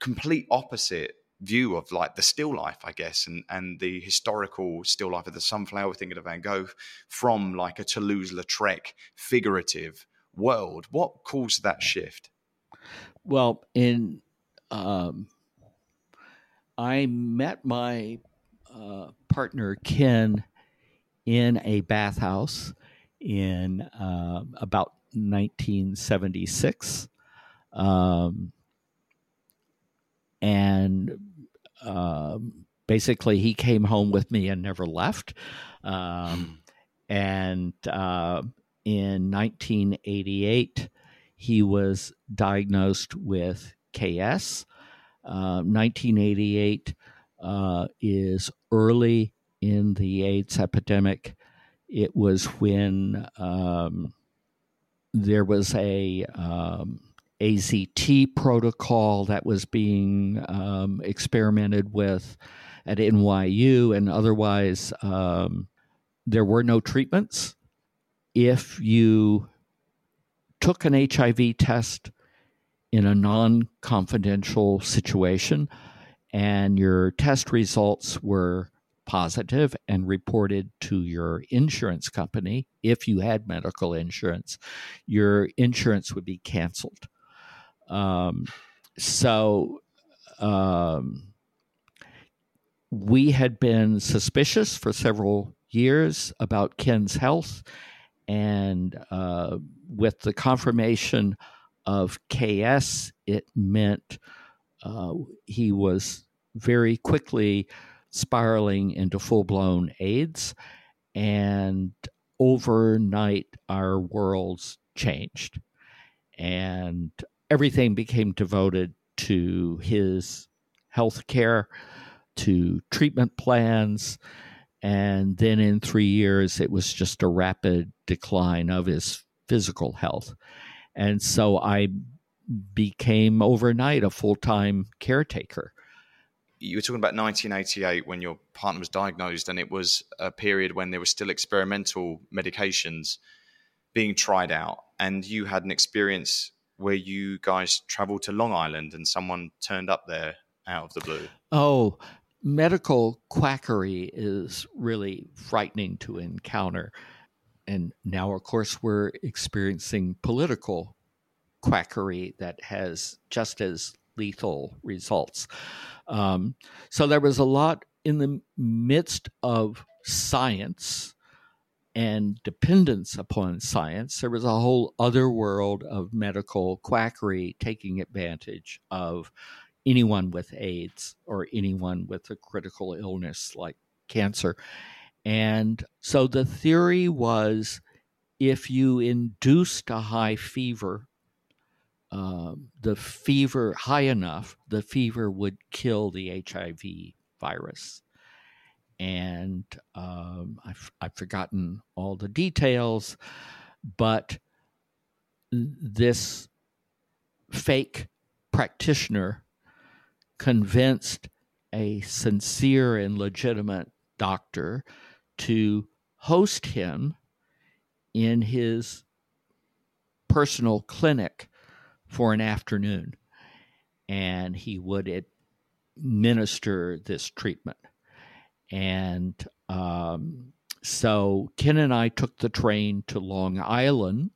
complete opposite view of like the still life, I guess, and and the historical still life of the sunflower, thinking of Van Gogh, from like a Toulouse-Lautrec figurative world. What caused that shift?
Well, in um, I met my uh, partner Ken in a bathhouse in uh, about 1976. Um, and um, basically, he came home with me and never left. Um, and uh, in 1988, he was diagnosed with KS. Uh, 1988 uh, is early in the AIDS epidemic. It was when um, there was a um, AZT protocol that was being um, experimented with at NYU, and otherwise, um, there were no treatments. If you took an HIV test in a non confidential situation and your test results were positive and reported to your insurance company, if you had medical insurance, your insurance would be canceled. Um, so um, we had been suspicious for several years about Ken's health. And uh, with the confirmation of KS, it meant uh, he was very quickly spiraling into full blown AIDS. And overnight, our worlds changed. And everything became devoted to his health care, to treatment plans. And then in three years, it was just a rapid decline of his physical health. And so I became overnight a full time caretaker.
You were talking about 1988 when your partner was diagnosed, and it was a period when there were still experimental medications being tried out. And you had an experience where you guys traveled to Long Island and someone turned up there out of the blue.
Oh, medical quackery is really frightening to encounter. And now, of course, we're experiencing political quackery that has just as lethal results. Um, so there was a lot in the midst of science and dependence upon science. There was a whole other world of medical quackery taking advantage of anyone with AIDS or anyone with a critical illness like cancer. And so the theory was if you induced a high fever uh, the fever high enough, the fever would kill the HIV virus. And um, I've, I've forgotten all the details, but this fake practitioner convinced a sincere and legitimate doctor to host him in his personal clinic for an afternoon, and he would administer this treatment. And um, so Ken and I took the train to Long Island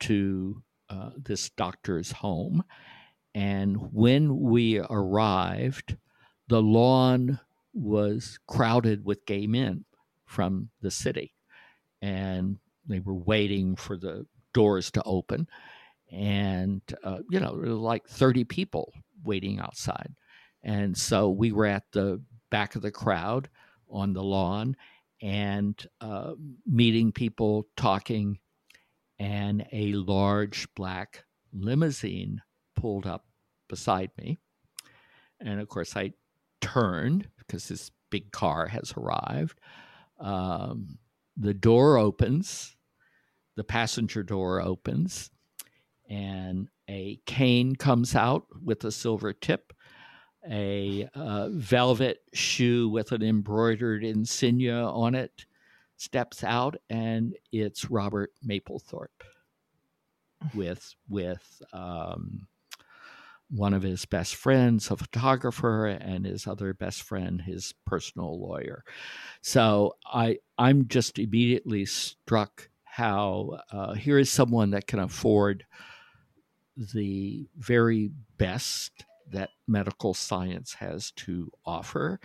to uh, this doctor's home. And when we arrived, the lawn was crowded with gay men from the city. And they were waiting for the doors to open and uh, you know there were like 30 people waiting outside and so we were at the back of the crowd on the lawn and uh, meeting people talking and a large black limousine pulled up beside me. And of course i turned because this big car has arrived. Um, the door opens. The passenger door opens. And a cane comes out with a silver tip, a uh, velvet shoe with an embroidered insignia on it steps out, and it's Robert Mapplethorpe with with um, one of his best friends, a photographer, and his other best friend, his personal lawyer. So I I'm just immediately struck how uh, here is someone that can afford the very best that medical science has to offer.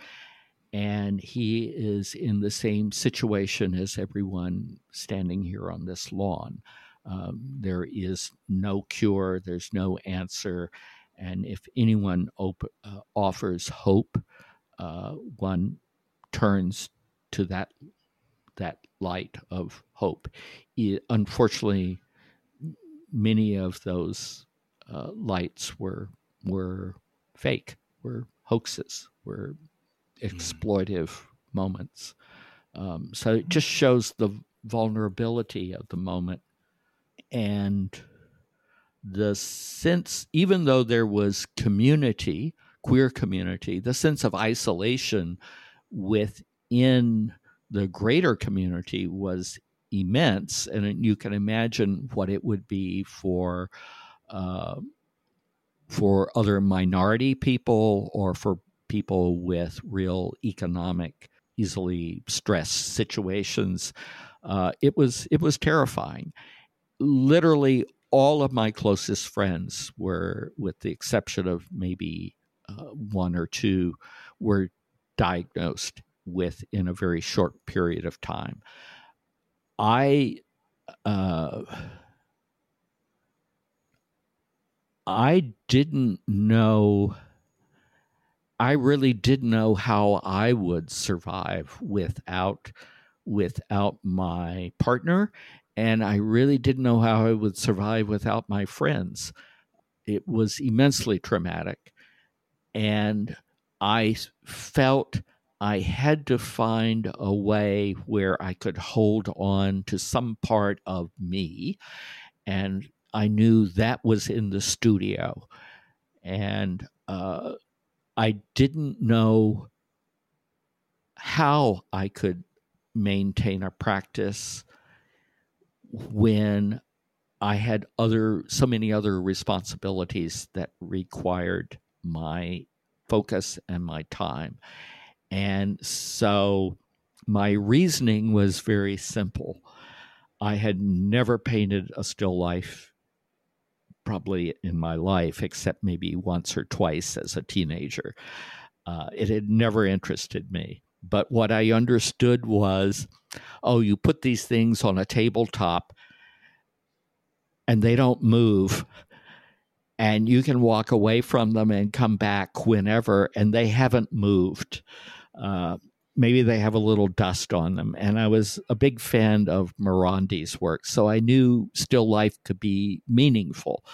And he is in the same situation as everyone standing here on this lawn. Um, there is no cure, there's no answer. And if anyone op- uh, offers hope, uh, one turns to that that light of hope. It, unfortunately, many of those uh, lights were were fake, were hoaxes, were exploitive mm. moments. Um, so it just shows the vulnerability of the moment and the sense, even though there was community, queer community, the sense of isolation within the greater community was immense, and you can imagine what it would be for uh, for other minority people or for people with real economic, easily stressed situations. Uh, it was it was terrifying. Literally, all of my closest friends were, with the exception of maybe uh, one or two, were diagnosed with in a very short period of time. I uh, I didn't know. I really didn't know how I would survive without without my partner, and I really didn't know how I would survive without my friends. It was immensely traumatic, and I felt I had to find a way where I could hold on to some part of me. And I knew that was in the studio. And uh, I didn't know how I could maintain a practice when I had other so many other responsibilities that required my focus and my time. And so my reasoning was very simple. I had never painted a still life probably in my life, except maybe once or twice as a teenager. Uh, it had never interested me. But what I understood was oh, you put these things on a tabletop and they don't move and you can walk away from them and come back whenever, and they haven't moved. Uh, maybe they have a little dust on them. And I was a big fan of Morandi's work, so I knew still life could be meaningful.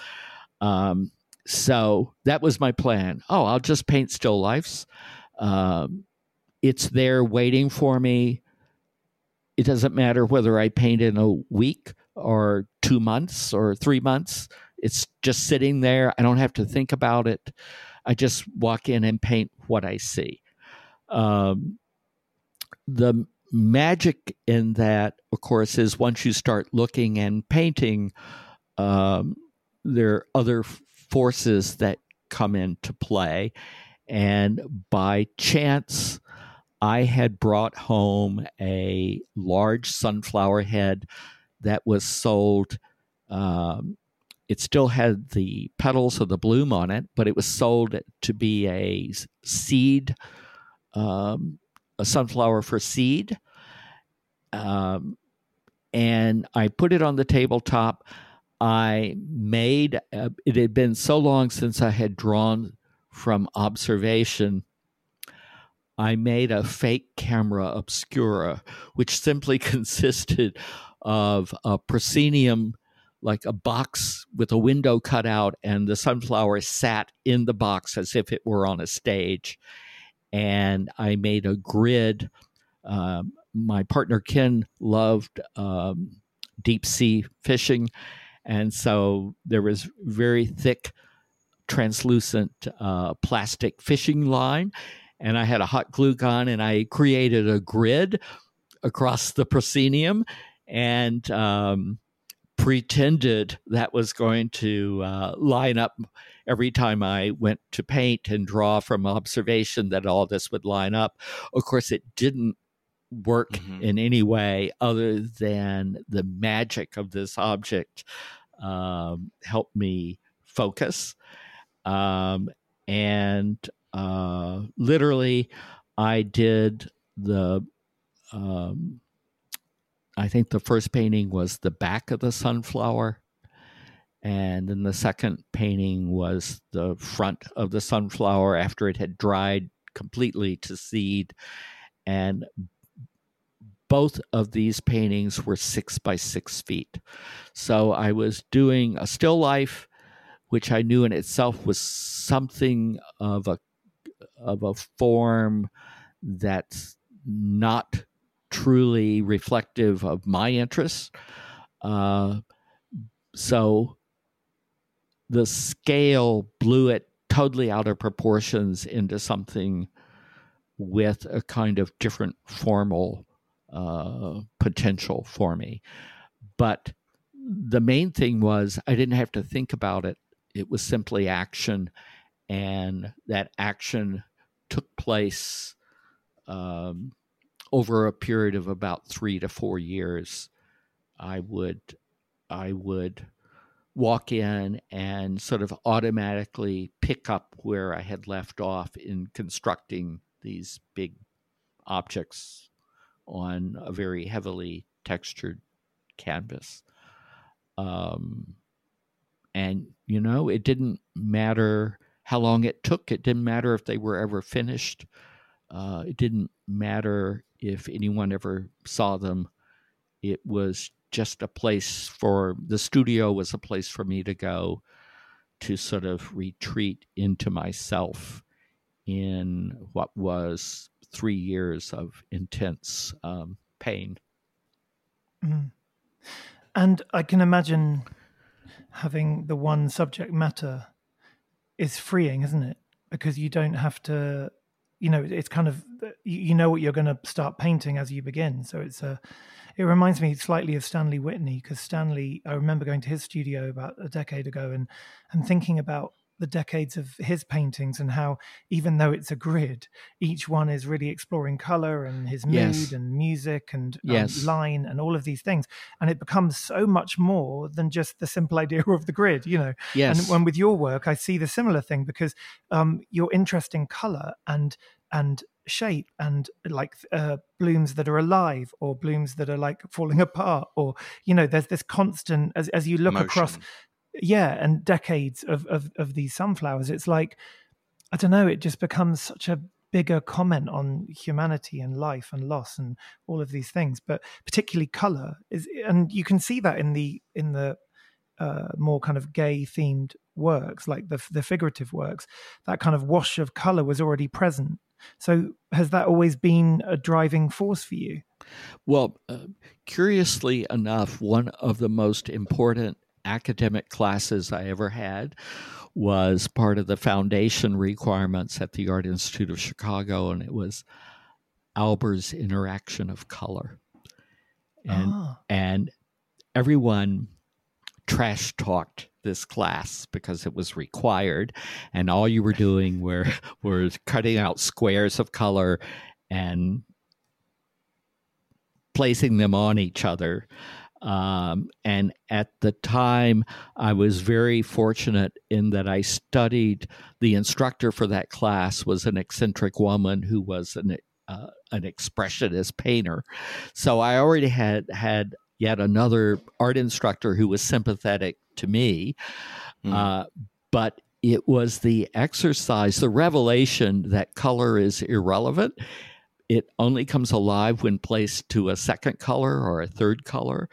Um, so that was my plan. Oh, I'll just paint still lifes. Um, it's there waiting for me. It doesn't matter whether I paint in a week or two months or three months. It's just sitting there. I don't have to think about it. I just walk in and paint what I see. Um, the magic in that, of course, is once you start looking and painting, um, there are other forces that come into play. And by chance, I had brought home a large sunflower head that was sold um, it still had the petals of the bloom on it, but it was sold to be a seed, um, a sunflower for seed. Um, and I put it on the tabletop. I made, uh, it had been so long since I had drawn from observation. I made a fake camera obscura, which simply consisted of a proscenium like a box with a window cut out, and the sunflower sat in the box as if it were on a stage. And I made a grid. Um, my partner Ken loved um, deep sea fishing, and so there was very thick, translucent uh, plastic fishing line. And I had a hot glue gun, and I created a grid across the proscenium, and um, pretended that was going to uh, line up every time I went to paint and draw from observation that all this would line up. Of course, it didn't work mm-hmm. in any way other than the magic of this object um, helped me focus. Um, and uh, literally, I did the um, I think the first painting was the back of the sunflower. And then the second painting was the front of the sunflower after it had dried completely to seed. And both of these paintings were six by six feet. So I was doing a still life, which I knew in itself was something of a of a form that's not truly reflective of my interests. Uh, so the scale blew it totally out of proportions into something with a kind of different formal uh, potential for me. But the main thing was I didn't have to think about it. It was simply action, and that action took place um, over a period of about three to four years, I would I would walk in and sort of automatically pick up where I had left off in constructing these big objects on a very heavily textured canvas. Um, and you know, it didn't matter how long it took. It didn't matter if they were ever finished. Uh, it didn't matter if anyone ever saw them. It was just a place for the studio was a place for me to go to sort of retreat into myself in what was three years of intense um, pain.
Mm. And I can imagine having the one subject matter is freeing, isn't it? Because you don't have to, you know, it's kind of uh, you know what you're going to start painting as you begin. So it's a, it reminds me slightly of Stanley Whitney because Stanley, I remember going to his studio about a decade ago and and thinking about the decades of his paintings and how even though it's a grid each one is really exploring color and his mood
Yes.
and music and um, line and all of these things and it becomes so much more than just the simple idea of the grid you know
Yes.
and when with your work i see the similar thing because um, your interest in color and and shape and like uh, blooms that are alive or blooms that are like falling apart or you know there's this constant as, as you look across. Yeah and decades of, of of these sunflowers it's like i don't know it just becomes such a bigger comment on humanity and life and loss and all of these things but particularly color is and you can see that in the in the uh, more kind of gay themed works like the the figurative works that kind of wash of color was already present. So has that always been a driving force for you?
Well, uh, curiously enough, one of the most important academic classes I ever had was part of the foundation requirements at the Art Institute of Chicago, and it was Albers' interaction of color. And,
Ah.
and everyone trash talked this class because it was required and all you were doing were were cutting out squares of color and placing them on each other. Um, and at the time, I was very fortunate in that I studied. The instructor for that class was an eccentric woman who was an uh, an expressionist painter. So I already had had yet another art instructor who was sympathetic to me. Uh, but it was the exercise, the revelation that color is irrelevant. It only comes alive when placed to a second color or a third color,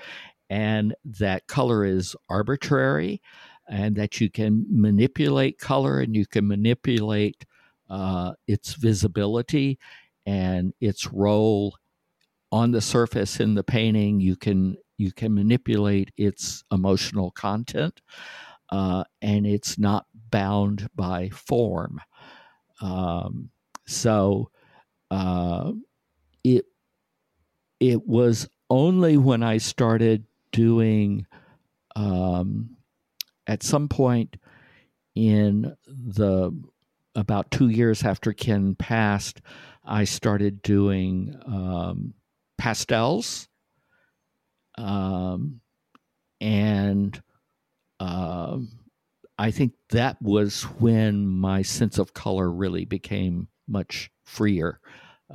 and that color is arbitrary, and that you can manipulate color and you can manipulate uh, its visibility and its role on the surface in the painting. You can you can manipulate its emotional content, uh, and it's not bound by form. Um, so uh, it it was only when I started doing um, at some point in the about two years after Ken passed, I started doing um, pastels, um, and um, I think that was when my sense of color really became much freer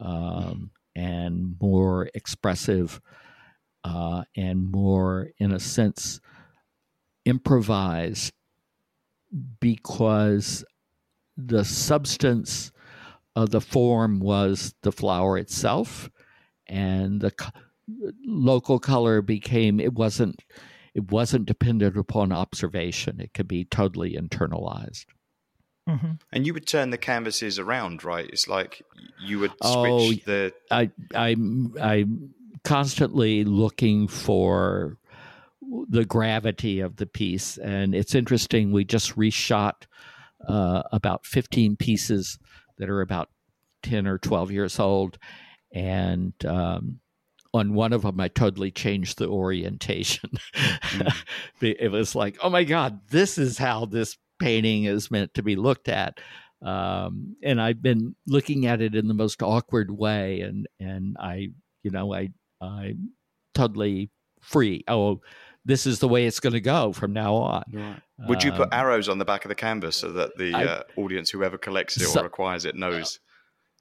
um, and more expressive uh, and more, in a sense, improvised because the substance of the form was the flower itself and the co- local color became it wasn't it wasn't dependent upon observation. It could be totally internalized
hmm
And you would turn the canvases around, right? It's like you would switch
Oh,
the.
I I'm I'm constantly looking for the gravity of the piece, and it's interesting. We just reshot uh, about 15 pieces that are about 10 or 12 years old, and um, on one of them, I totally changed the orientation. it was like, oh my god, this is how this painting is meant to be looked at um, and I've been looking at it in the most awkward way, and and I, you know, I I'm totally free. Oh, this is the way it's going to go from now on.
Would you put
Um,
arrows on the back of the canvas so that the
I-
uh, audience, whoever collects it
So-
or acquires it, knows?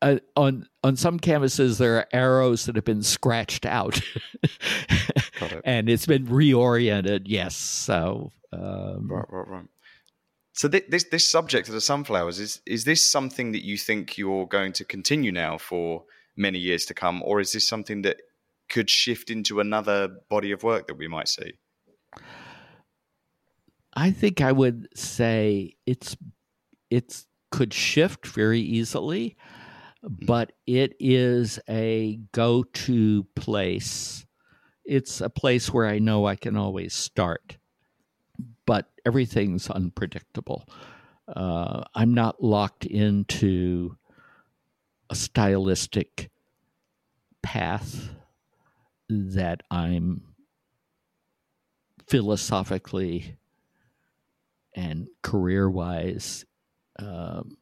uh, on on some canvases there are arrows that have been scratched out, it. and it's been reoriented. Yes, so um,
right, right, right. So th- this this subject of the sunflowers is is this something that you think you're going to continue now for many years to come, or is this something that could shift into another body of work that we might see?
I think I would say it's it's could shift very easily, mm-hmm. but it is a go-to place. It's a place where I know I can always start, but everything's unpredictable. Uh, I'm not locked into a stylistic path that I'm philosophically and career wise um,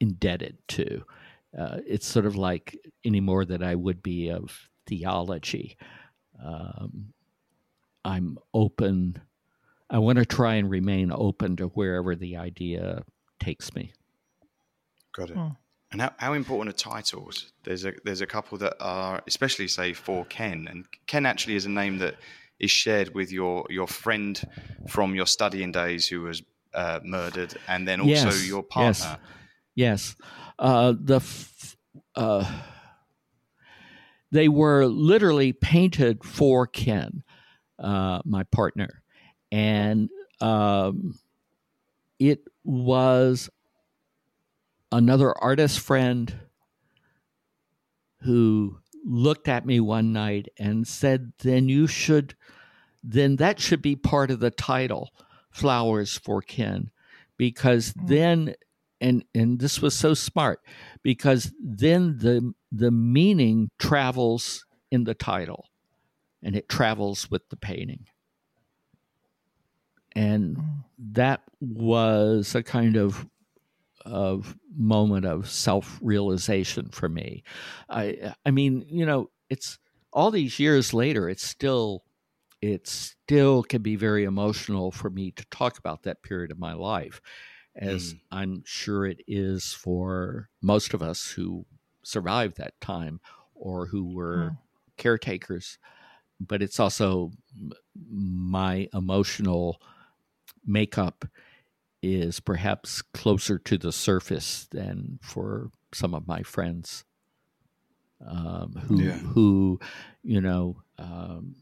indebted to. Uh, it's sort of like any more that I would be of theology. Um, I'm open. I want to try and remain open to wherever the idea takes me.
Got it. Hmm. And how, how important are titles? There's a there's a couple that are especially say for Ken, and Ken actually is a name that is shared with your your friend from your studying days who was uh, murdered, and then also yes, your partner.
Yes, yes. Uh, the f- uh, they were literally painted for Ken, uh, my partner, and um, it was another artist friend who looked at me one night and said, Then you should, then that should be part of the title, Flowers for Ken. Because mm. then, and, and this was so smart, because then the, the meaning travels in the title and it travels with the painting. And that was a kind of of moment of self realization for me. I I mean, you know, it's all these years later. It's still it still can be very emotional for me to talk about that period of my life, as mm. I'm sure it is for most of us who survived that time or who were mm. caretakers. But it's also my emotional makeup is perhaps closer to the surface than for some of my friends um, who yeah. who you know um,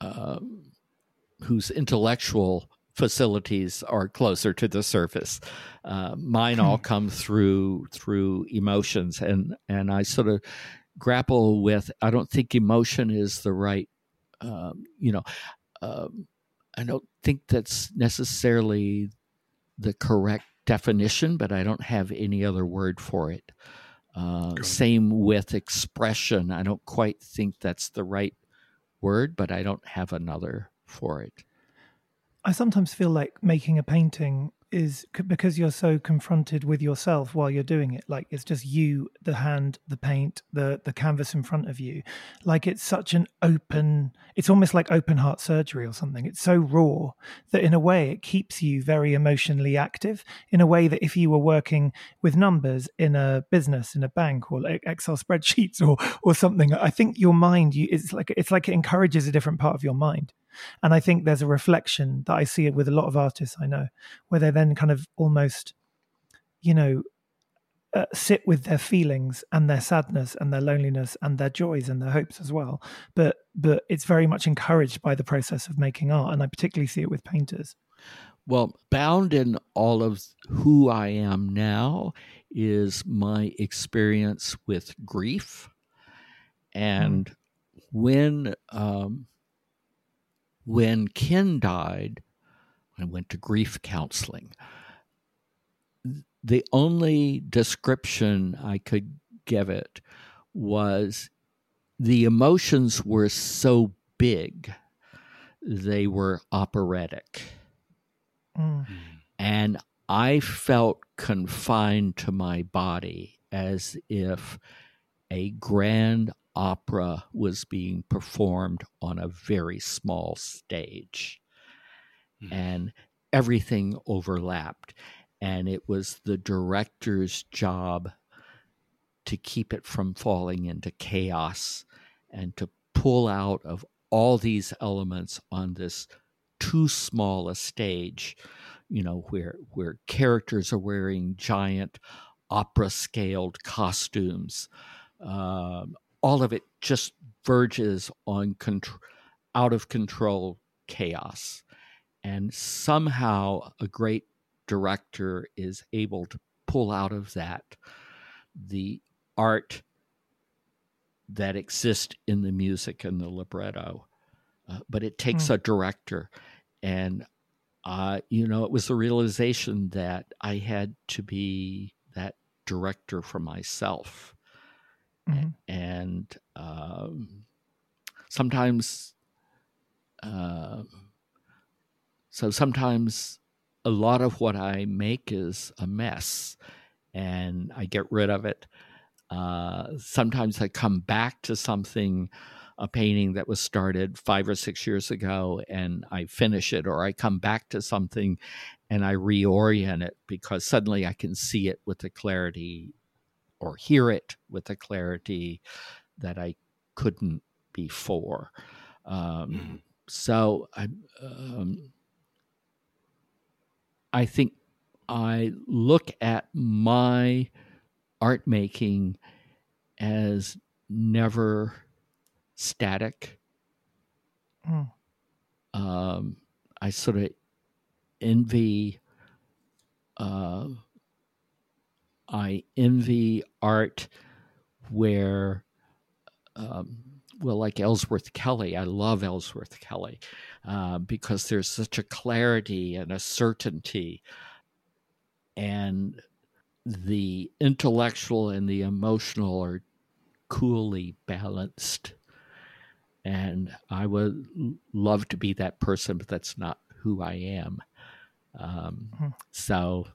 uh, whose intellectual facilities are closer to the surface. Uh, mine all hmm. come through through emotions, and and I sort of grapple with. I don't think emotion is the right. Um, you know, um, I don't think that's necessarily the correct definition, but I don't have any other word for it. Uh, same with expression. I don't quite think that's the right word, but I don't have another for it.
I sometimes feel like making a painting is because you're so confronted with yourself while you're doing it like it's just you the hand the paint the the canvas in front of you. Like it's such an open it's almost like open heart surgery or something. It's so raw that in a way it keeps you very emotionally active in a way that if you were working with numbers in a business in a bank or like excel spreadsheets or or something i think your mind you it's like it's like it encourages a different part of your mind and I think there's a reflection that I see it with a lot of artists I know, where they then kind of almost, you know, uh, sit with their feelings and their sadness and their loneliness and their joys and their hopes as well. But but it's very much encouraged by the process of making art, and I particularly see it with painters.
Well, bound in all of who I am now is my experience with grief, and mm. when um, when Ken died, I went to grief counseling. The only description I could give it was the emotions were so big, they were operatic. Mm. And I felt confined to my body as if a grand opera was being performed on a very small stage. Mm. And everything overlapped. And it was the director's job to keep it from falling into chaos and to pull out of all these elements on this too small a stage you know where where characters are wearing giant opera scaled costumes um, all of it just verges on contr- out of control chaos and somehow a great director is able to pull out of that the art that exists in the music and the libretto. Uh, but it takes mm. a director. And, uh, you know, it was the realization that I had to be that director for myself. Mm-hmm. And um, sometimes, uh, so sometimes a lot of what I make is a mess and I get rid of it. Uh, sometimes I come back to something, a painting that was started five or six years ago, and I finish it, or I come back to something and I reorient it because suddenly I can see it with the clarity or hear it with the clarity that I couldn't before. Um, mm-hmm. So I, um, I think I look at my art making as never static. Mm. Um, I sort of envy. Uh, I envy art where, um, well, like Ellsworth Kelly. I love Ellsworth Kelly uh, because there's such a clarity and a certainty, and the intellectual and the emotional are coolly balanced. And I would love to be that person, but that's not who I am. Um, hmm. So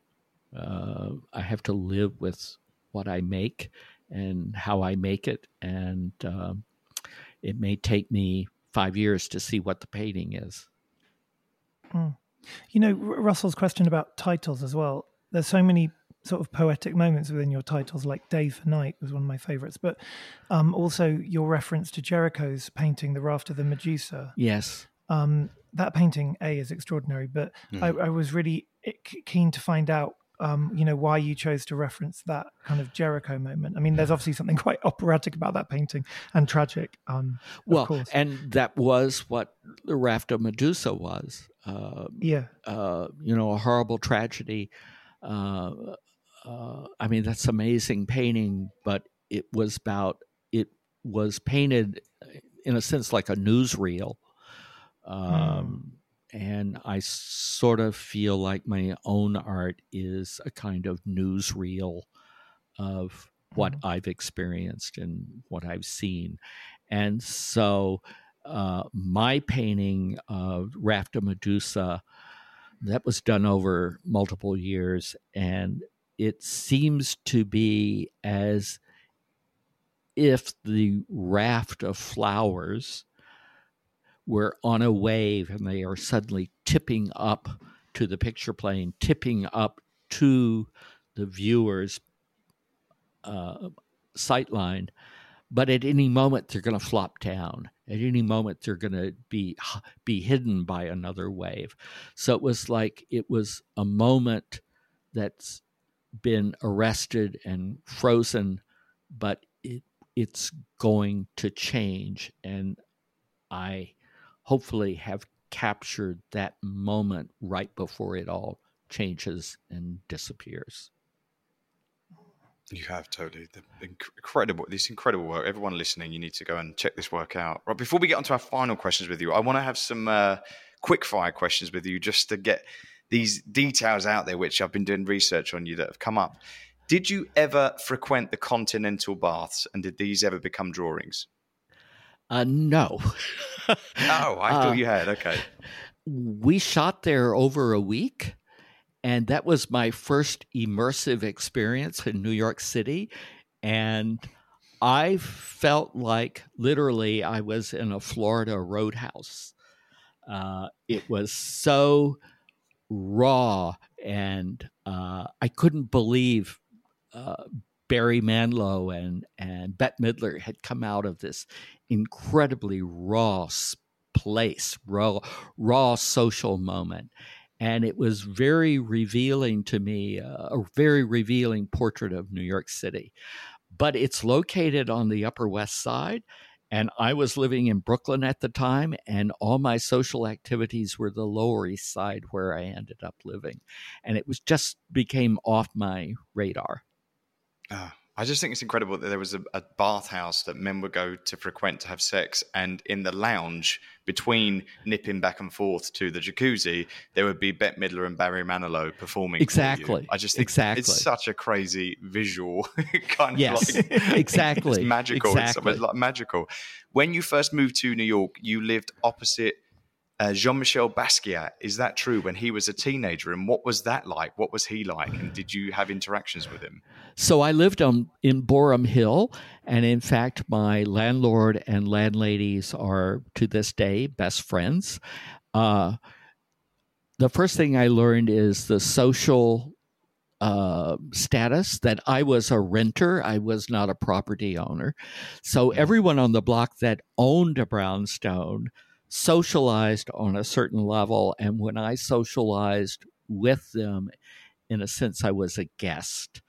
uh, I have to live with what I make and how I make it. And um, it may take me five years to see what the painting is.
Hmm. You know, Russell's question about titles as well. There's so many sort of poetic moments within your titles, like Day for Night was one of my favorites, but um, also your reference to Géricault's painting, The Raft of the Medusa.
Yes.
Um, that painting, A, is extraordinary, but mm. I, I, was really keen to find out. Um, you know why you chose to reference that kind of Géricault moment. I mean, there's obviously something quite operatic about that painting and tragic. Um,
well, and that was what the Raft of Medusa was. Uh,
yeah,
uh, you know, a horrible tragedy uh, uh, I mean, that's amazing painting, but it was about, it was painted in a sense like a newsreel. Um, hmm. And I sort of feel like my own art is a kind of newsreel of what hmm. I've experienced and what I've seen. And so uh, my painting of Raft of Medusa, that was done over multiple years. And it seems to be as if the raft of flowers were on a wave and they are suddenly tipping up to the picture plane, tipping up to the viewer's uh, sight line. But at any moment, they're going to flop down. At any moment, they're going to be be hidden by another wave. So it was like it was a moment that's been arrested and frozen, but it, it's going to change. And I hopefully have captured that moment right before it all changes and disappears.
You have totally the incredible this incredible work. Everyone listening, you need to go and check this work out. Right before we get onto our final questions with you, I want to have some uh, quick fire questions with you just to get these details out there, which I've been doing research on you that have come up. Did you ever frequent the continental baths, and did these ever become drawings?
Uh, no.
oh, I thought uh, you had. Okay.
We shot there over a week, and that was my first immersive experience in New York City. And I felt like literally I was in a Florida roadhouse. Uh, it was so raw, and uh, I couldn't believe uh, Barry Manilow and and Bette Midler had come out of this incredibly raw place, raw raw social moment, and it was very revealing to me, uh, a very revealing portrait of New York City. But it's located on the Upper West Side, and I was living in Brooklyn at the time, and all my social activities were the Lower East Side where I ended up living, and it was just became off my radar.
Uh, I just think it's incredible that there was a, a, bathhouse that men would go to frequent to have sex, and in the lounge between nipping back and forth to the jacuzzi, there would be Bette Midler and Barry Manilow performing.
Exactly.
I just think
exactly.
it's such a crazy visual kind
yes,
of like
exactly.
It's magical.
Exactly.
It's like magical. When you first moved to New York, you lived opposite uh, Jean Michel Basquiat. Is that true? When he was a teenager, and what was that like? What was he like? And did you have interactions with him?
So I lived on in Boerum Hill, and in fact, my landlord and landladies are to this day best friends. Uh, the first thing I learned is the social uh, status that I was a renter. I was not a property owner. So mm. everyone on the block that owned a brownstone socialized on a certain level. And when I socialized with them, in a sense, I was a guest.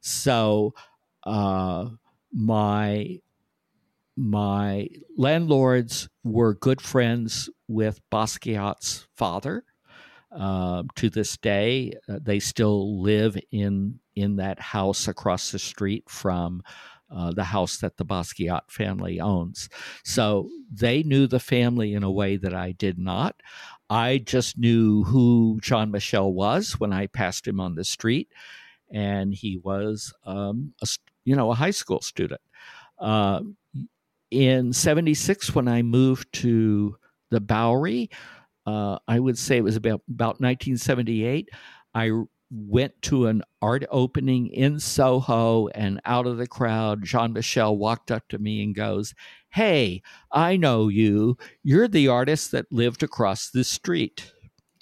So uh, my my landlords were good friends with Basquiat's father. Uh, to this day, uh, they still live in in that house across the street from uh, the house that the Basquiat family owns. So they knew the family in a way that I did not. I just knew who Jean Michel was when I passed him on the street, and he was, um, a, you know, a high school student. Uh, in '76, when I moved to the Bowery, uh, I would say it was about about 1978. I went to an art opening in Soho and out of the crowd, Jean Michel walked up to me and goes, Hey, I know you. You're the artist that lived across the street.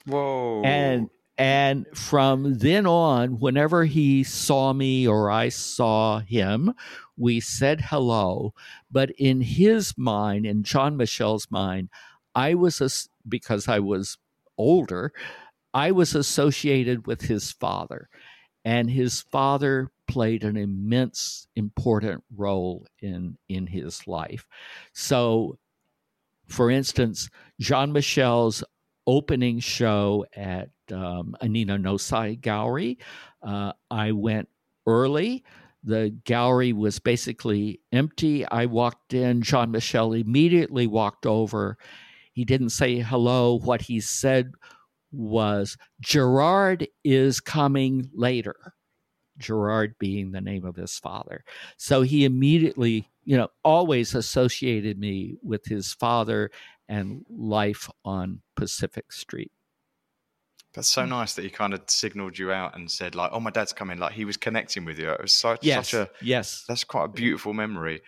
Whoa.
And and from then on, whenever he saw me or I saw him, we said hello. But in his mind, in Jean Michel's mind, I was a, because I was older, I was associated with his father, and his father played an immense, important role in in his life. So, for instance, Jean Michel's opening show at um, Annina Nosei Gallery, uh, I went early. The gallery was basically empty. I walked in. Jean Michel immediately walked over. He didn't say hello. What he said was Gerard is coming later. Gerard being the name of his father. So he immediately, you know, always associated me with his father and life on Pacific Street.
That's so nice that he kind of signaled you out and said, like, "Oh, my dad's coming." Like he was connecting with you. It was such,
yes,
such a
yes.
That's quite a beautiful memory.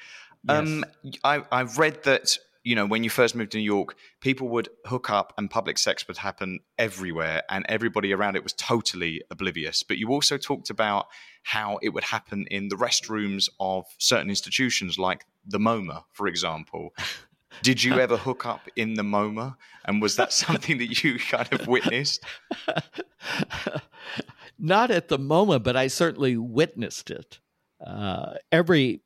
Yes.
Um, I, I've read that you know, when you first moved to New York, people would hook up and public sex would happen everywhere and everybody around it was totally oblivious. But you also talked about how it would happen in the restrooms of certain institutions like the MoMA, for example. Did you ever hook up in the MoMA? And was that something that you kind of witnessed?
Not at the MoMA, but I certainly witnessed it. Uh, every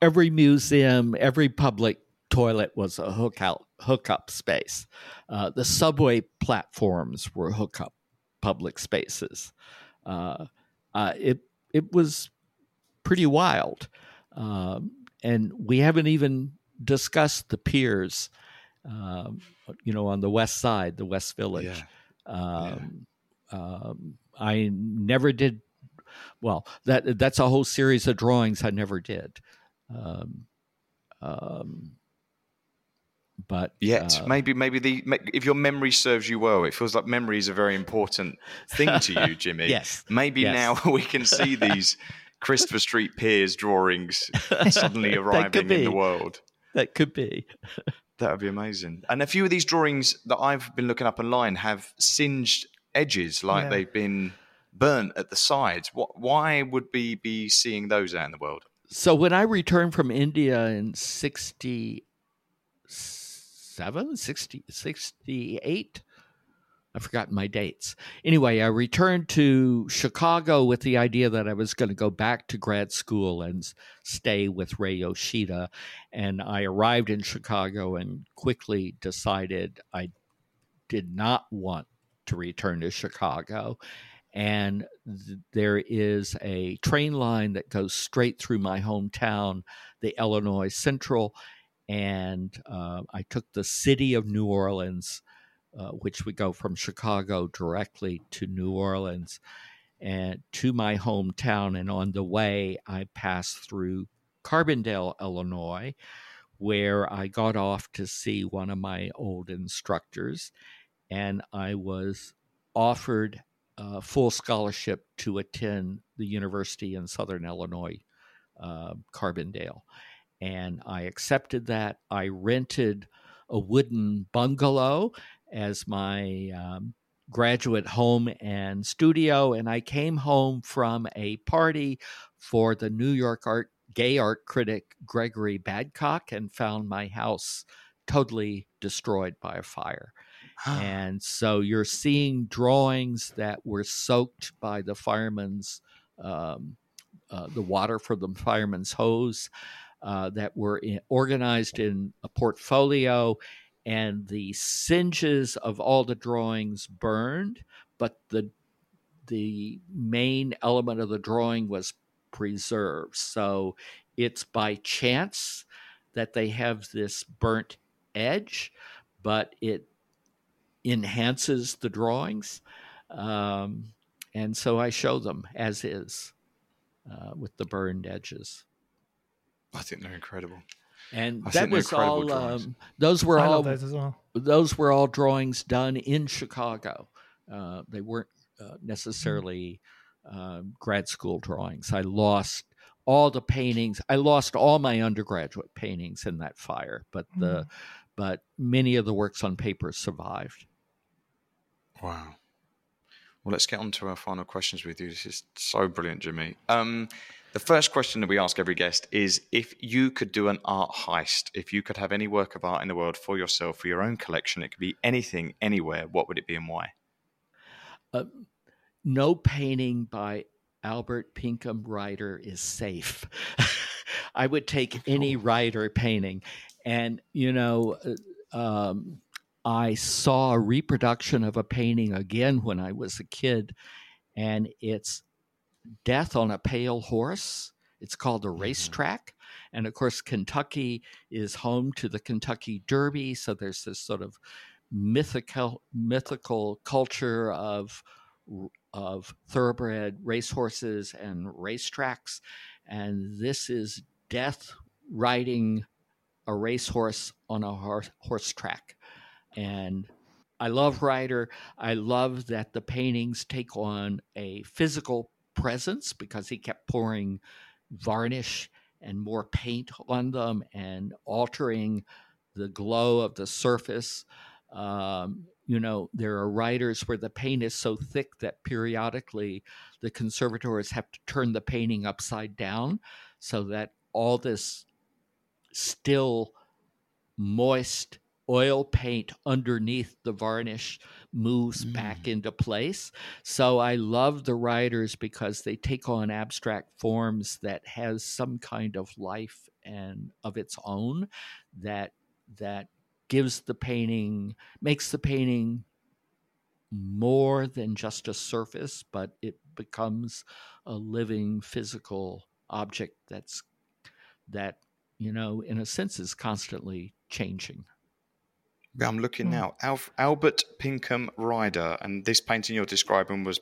every museum, every public toilet was a hookout hookup space. Uh, the subway platforms were hookup public spaces. Uh, uh, it it was pretty wild, um, and we haven't even discussed the piers. Um, you know, on the west side, the West Village.
Yeah.
Um, yeah. Um, I never did. Well, that that's a whole series of drawings I never did. Um, um, but
yet
uh,
maybe maybe the if your memory serves you well, it feels like memory is a very important thing to you, Jimmy.
yes.
Maybe
yes.
now we can see these Christopher Street Piers drawings suddenly arriving in the world.
That could be.
that would be amazing. And a few of these drawings that I've been looking up online have singed edges, like yeah. they've been burnt at the sides. What, why would we be seeing those out in the world?
So when I returned from India in 67, 60, 68, I've forgotten my dates. Anyway, I returned to Chicago with the idea that I was going to go back to grad school and stay with Ray Yoshida. And I arrived in Chicago and quickly decided I did not want to return to Chicago. And th- there is a train line that goes straight through my hometown, the Illinois Central. And uh, I took the city of New Orleans uh, which would go from Chicago directly to New Orleans and to my hometown. And on the way, I passed through Carbondale, Illinois, where I got off to see one of my old instructors. And I was offered a full scholarship to attend the university in Southern Illinois, uh, Carbondale. And I accepted that. I rented a wooden bungalow as my um, graduate home and studio. And I came home from a party for the New York art gay art critic Gregory Battcock and found my house totally destroyed by a fire. and so you're seeing drawings that were soaked by the fireman's um, uh, the water from the fireman's hose uh, that were in, organized in a portfolio and the singes of all the drawings burned, but the the main element of the drawing was preserved. So it's by chance that they have this burnt edge, but it enhances the drawings. Um, and so I show them as is uh, with the burned edges.
I think they're incredible.
And
I
that was
incredible
all. Um, those were
I
all
those as well.
those were all drawings done in Chicago. Uh, they weren't uh, necessarily um, grad school drawings. I lost all the paintings. I lost all my undergraduate paintings in that fire, but the
Mm.
but many of the works on paper survived.
Wow. Well, let's get on to our final questions with you. This is so brilliant, Jimmy. Um, the first question that we ask every guest is if you could do an art heist, if you could have any work of art in the world for yourself, for your own collection, it could be anything, anywhere, what would it be and why?
Uh, no painting by Albert Pinkham Ryder is safe. I would take any Ryder painting. And, you know, uh, um, I saw a reproduction of a painting again when I was a kid, and it's Death on a Pale Horse. It's called a mm-hmm. racetrack. And of course, Kentucky is home to the Kentucky Derby. So there's this sort of mythical mythical culture of of thoroughbred racehorses and racetracks, and this is death riding a racehorse on a horse, horse track, and I love Ryder. I love that the paintings take on a physical presence because he kept pouring varnish and more paint on them and altering the glow of the surface. Um, you know, there are Ryders where the paint is so thick that periodically the conservators have to turn the painting upside down so that all this still moist oil paint underneath the varnish moves back mm. into place. So I love the Ryders because they take on abstract forms that has some kind of life and of its own that that gives the painting makes the painting more than just a surface, but it becomes a living physical object that's that you know in a sense is constantly changing.
Yeah, I'm looking now. Alf, Albert Pinkham Ryder, and this painting you're describing was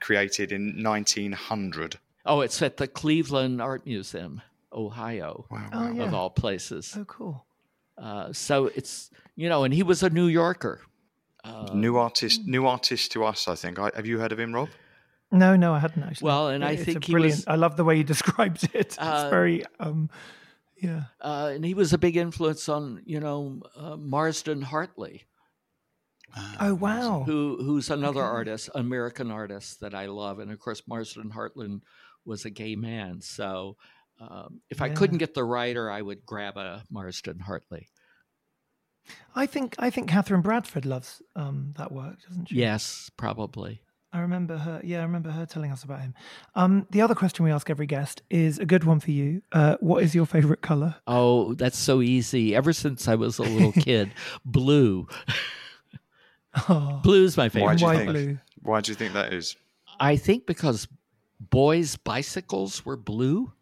created in 1900.
Oh, it's at the Cleveland Art Museum, Ohio,
Wow.
Oh, yeah.
of all places.
Oh, cool.
Uh, so it's you know, and he was a New Yorker. Uh,
New artist, new artist to us, I think. I, have you heard of him, Rob?
No, no, I hadn't actually.
Well, and I
It's a
think he
brilliant.
was-
I love the way you described it. It's
Uh,
very, um, yeah.
uh, and he was a big influence on you know uh, Marsden Hartley.
Oh wow!
who who's another artist, American artist that I love, and of course Marsden Hartland was a gay man. So um, if I couldn't get the Ryder, I would grab a Marsden Hartley.
I think I think Katherine Bradford loves um, that work, doesn't she?
Yes, probably.
I remember her. Yeah, I remember her telling us about him. Um, the other question we ask every guest is a good one for you. Uh, what is your favorite color?
Oh, that's so easy. Ever since I was a little kid, blue.
Oh,
Blue's my
Why
favorite.
do you think?
blue.
Why do you think that is?
I think because boys' bicycles were blue,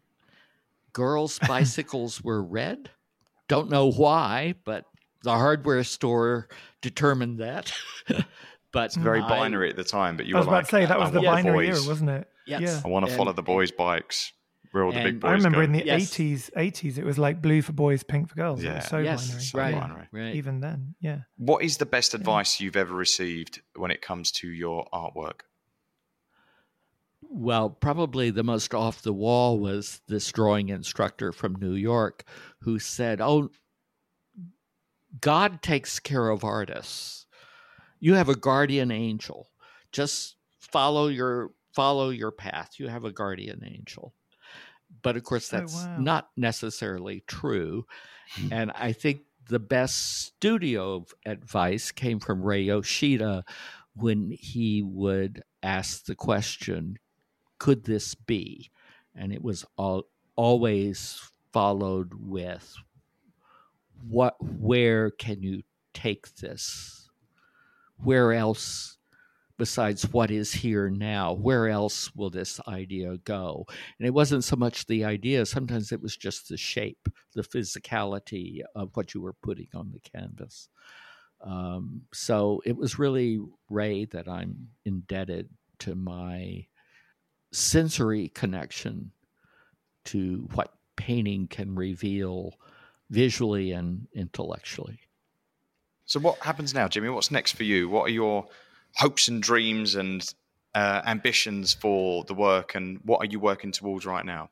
girls' bicycles were red. Don't know why, but the hardware store determined that. but
Very
I-
binary at the time, but you
I was
were
about
like,
to say that was the
want
binary
boys.
era, wasn't it?
Yes.
Yeah.
I want to follow the boys' bikes. Where all the big boys
I remember
go.
in the
Yes.
eighties, eighties, it was like blue for boys, pink for girls. It
Yeah.
was so
yes,
binary.
So
right,
binary.
right.
Even then, yeah.
What is the best advice you've ever received when it comes to your artwork?
Well, probably the most off the wall was this drawing instructor from New York who said, Oh, God takes care of artists. You have a guardian angel. Just follow your follow your path. You have a guardian angel. But of course
Oh,
that's
wow.
not necessarily true. Hmm. and I think the best studio advice came from Ray Yoshida when he would ask the question, could this be? And it was all, always followed with, what, where can you take this? Where else, besides what is here now, where else will this idea go? And it wasn't so much the idea, sometimes it was just the shape, the physicality of what you were putting on the canvas. Um, so it was really Ray that I'm indebted to my sensory connection to what painting can reveal visually and intellectually.
So, what happens now, Jimmy? What's next for you? What are your hopes and dreams and uh, ambitions for the work, and what are you working towards right now?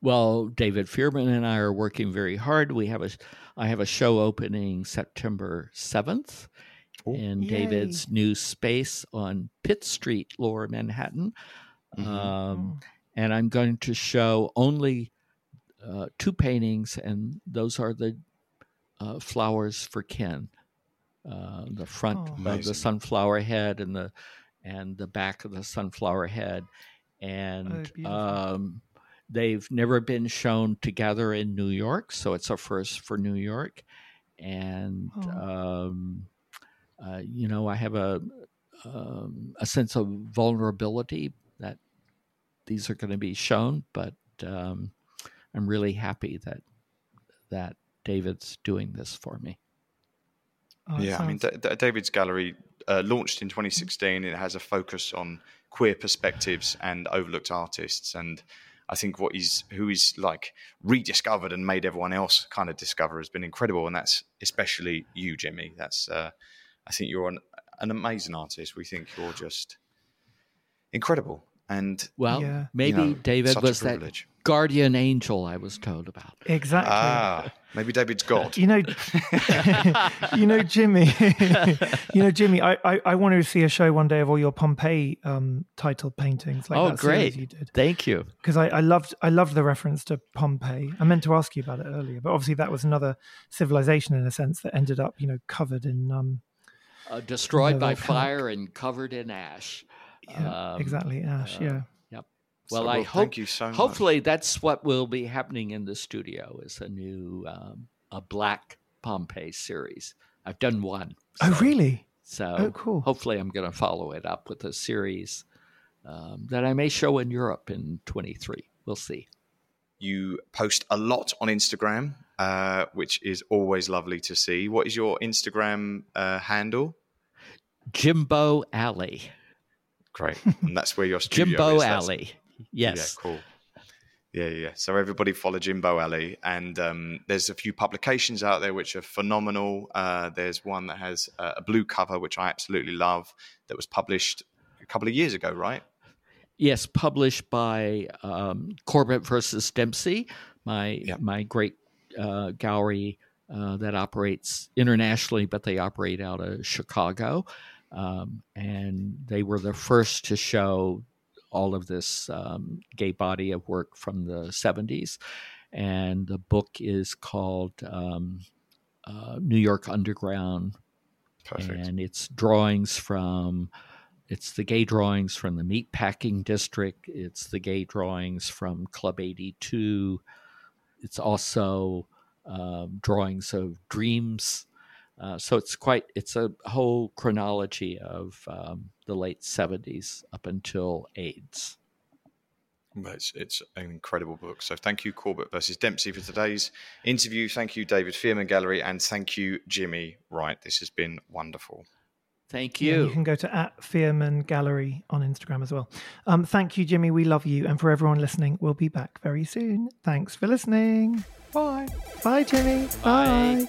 Well, David Fierman and I are working very hard. We have a, I have a show opening September seventh in
Yay.
David's new space on Pitt Street, Lower Manhattan, um, and I'm going to show only uh, two paintings, and those are the uh, flowers for Ken. Uh, the front
Oh.
of
Amazing.
the sunflower head and the and the back of the sunflower head, and
beautiful.
um, they've never been shown together in New York, so it's a first for New York. And
Oh.
um, uh, you know, I have a um, a sense of vulnerability that these are going to be shown, but um, I'm really happy that that David's doing this for me.
Oh, it
yeah, I mean, D- D- David's gallery uh, launched in 2016. It has a focus on queer perspectives and overlooked artists, and I think what he's who he's like rediscovered and made everyone else kind of discover has been incredible, and that's especially you, Jimmy. That's uh, I think you're an, an amazing artist. We think you're just incredible, and
Well,
Yeah.
maybe
You know,
David
such a
was that
privilege.
Guardian angel I was told about.
exactly.
ah, maybe David's God.
You know, you know, Jimmy. you know, Jimmy. I, I, I want to see a show one day of all your Pompeii um, titled paintings. Like
oh,
that
great!
You did
Thank you.
because I, I loved I loved the reference to Pompeii. I meant to ask you about it earlier, but obviously that was another civilization in a sense that ended up, you know, covered in um,
Uh, destroyed by fire and covered in ash.
yeah,
Um,
exactly ash.
uh,
yeah.
So,
Well,
well,
I
thank
hope.
you so much.
hopefully, that's what will be happening in the studio. Is a new um, a Black Pompeii series. I've done one.
Oh, really?
So
Oh, cool.
hopefully, I'm going to follow it up with a series um, that I may show in Europe in 23. We'll see.
You post a lot on Instagram, uh, which is always lovely to see. What is your Instagram uh, handle?
Jimbo Alley.
Great, and that's where your studio
Jimbo
is.
Alley. Yes.
Yeah, cool. Yeah, yeah. So everybody follow Jimbo Alley, and um, there's a few publications out there which are phenomenal. Uh, there's one that has uh, a blue cover, which I absolutely love, that was published a couple of years ago, right?
Yes, published by um, Corbett versus Dempsey, my
Yeah.
my great uh, gallery uh, that operates internationally, but they operate out of Chicago. Um, and they were the first to show all of this um, gay body of work from the 70s. And the book is called um, uh, New York Underground.
Perfect.
And it's drawings from, it's the gay drawings from the Meatpacking District, it's the gay drawings from Club 82. It's also um, drawings of dreams. Uh, so it's quite it's a whole chronology of um, the late 70s up until AIDS.
But It's, it's an incredible book. So thank you, Corbett versus Dempsey, for today's interview. Thank you, David Fierman Gallery, and thank you, Jimmy Wright. This has been wonderful.
Thank
Yeah,
you.
you can go to at Fierman Gallery on Instagram as well. Um, thank you, Jimmy. We love you. And for everyone listening, we'll be back very soon. Thanks for listening. Bye. Bye, Jimmy.
Bye.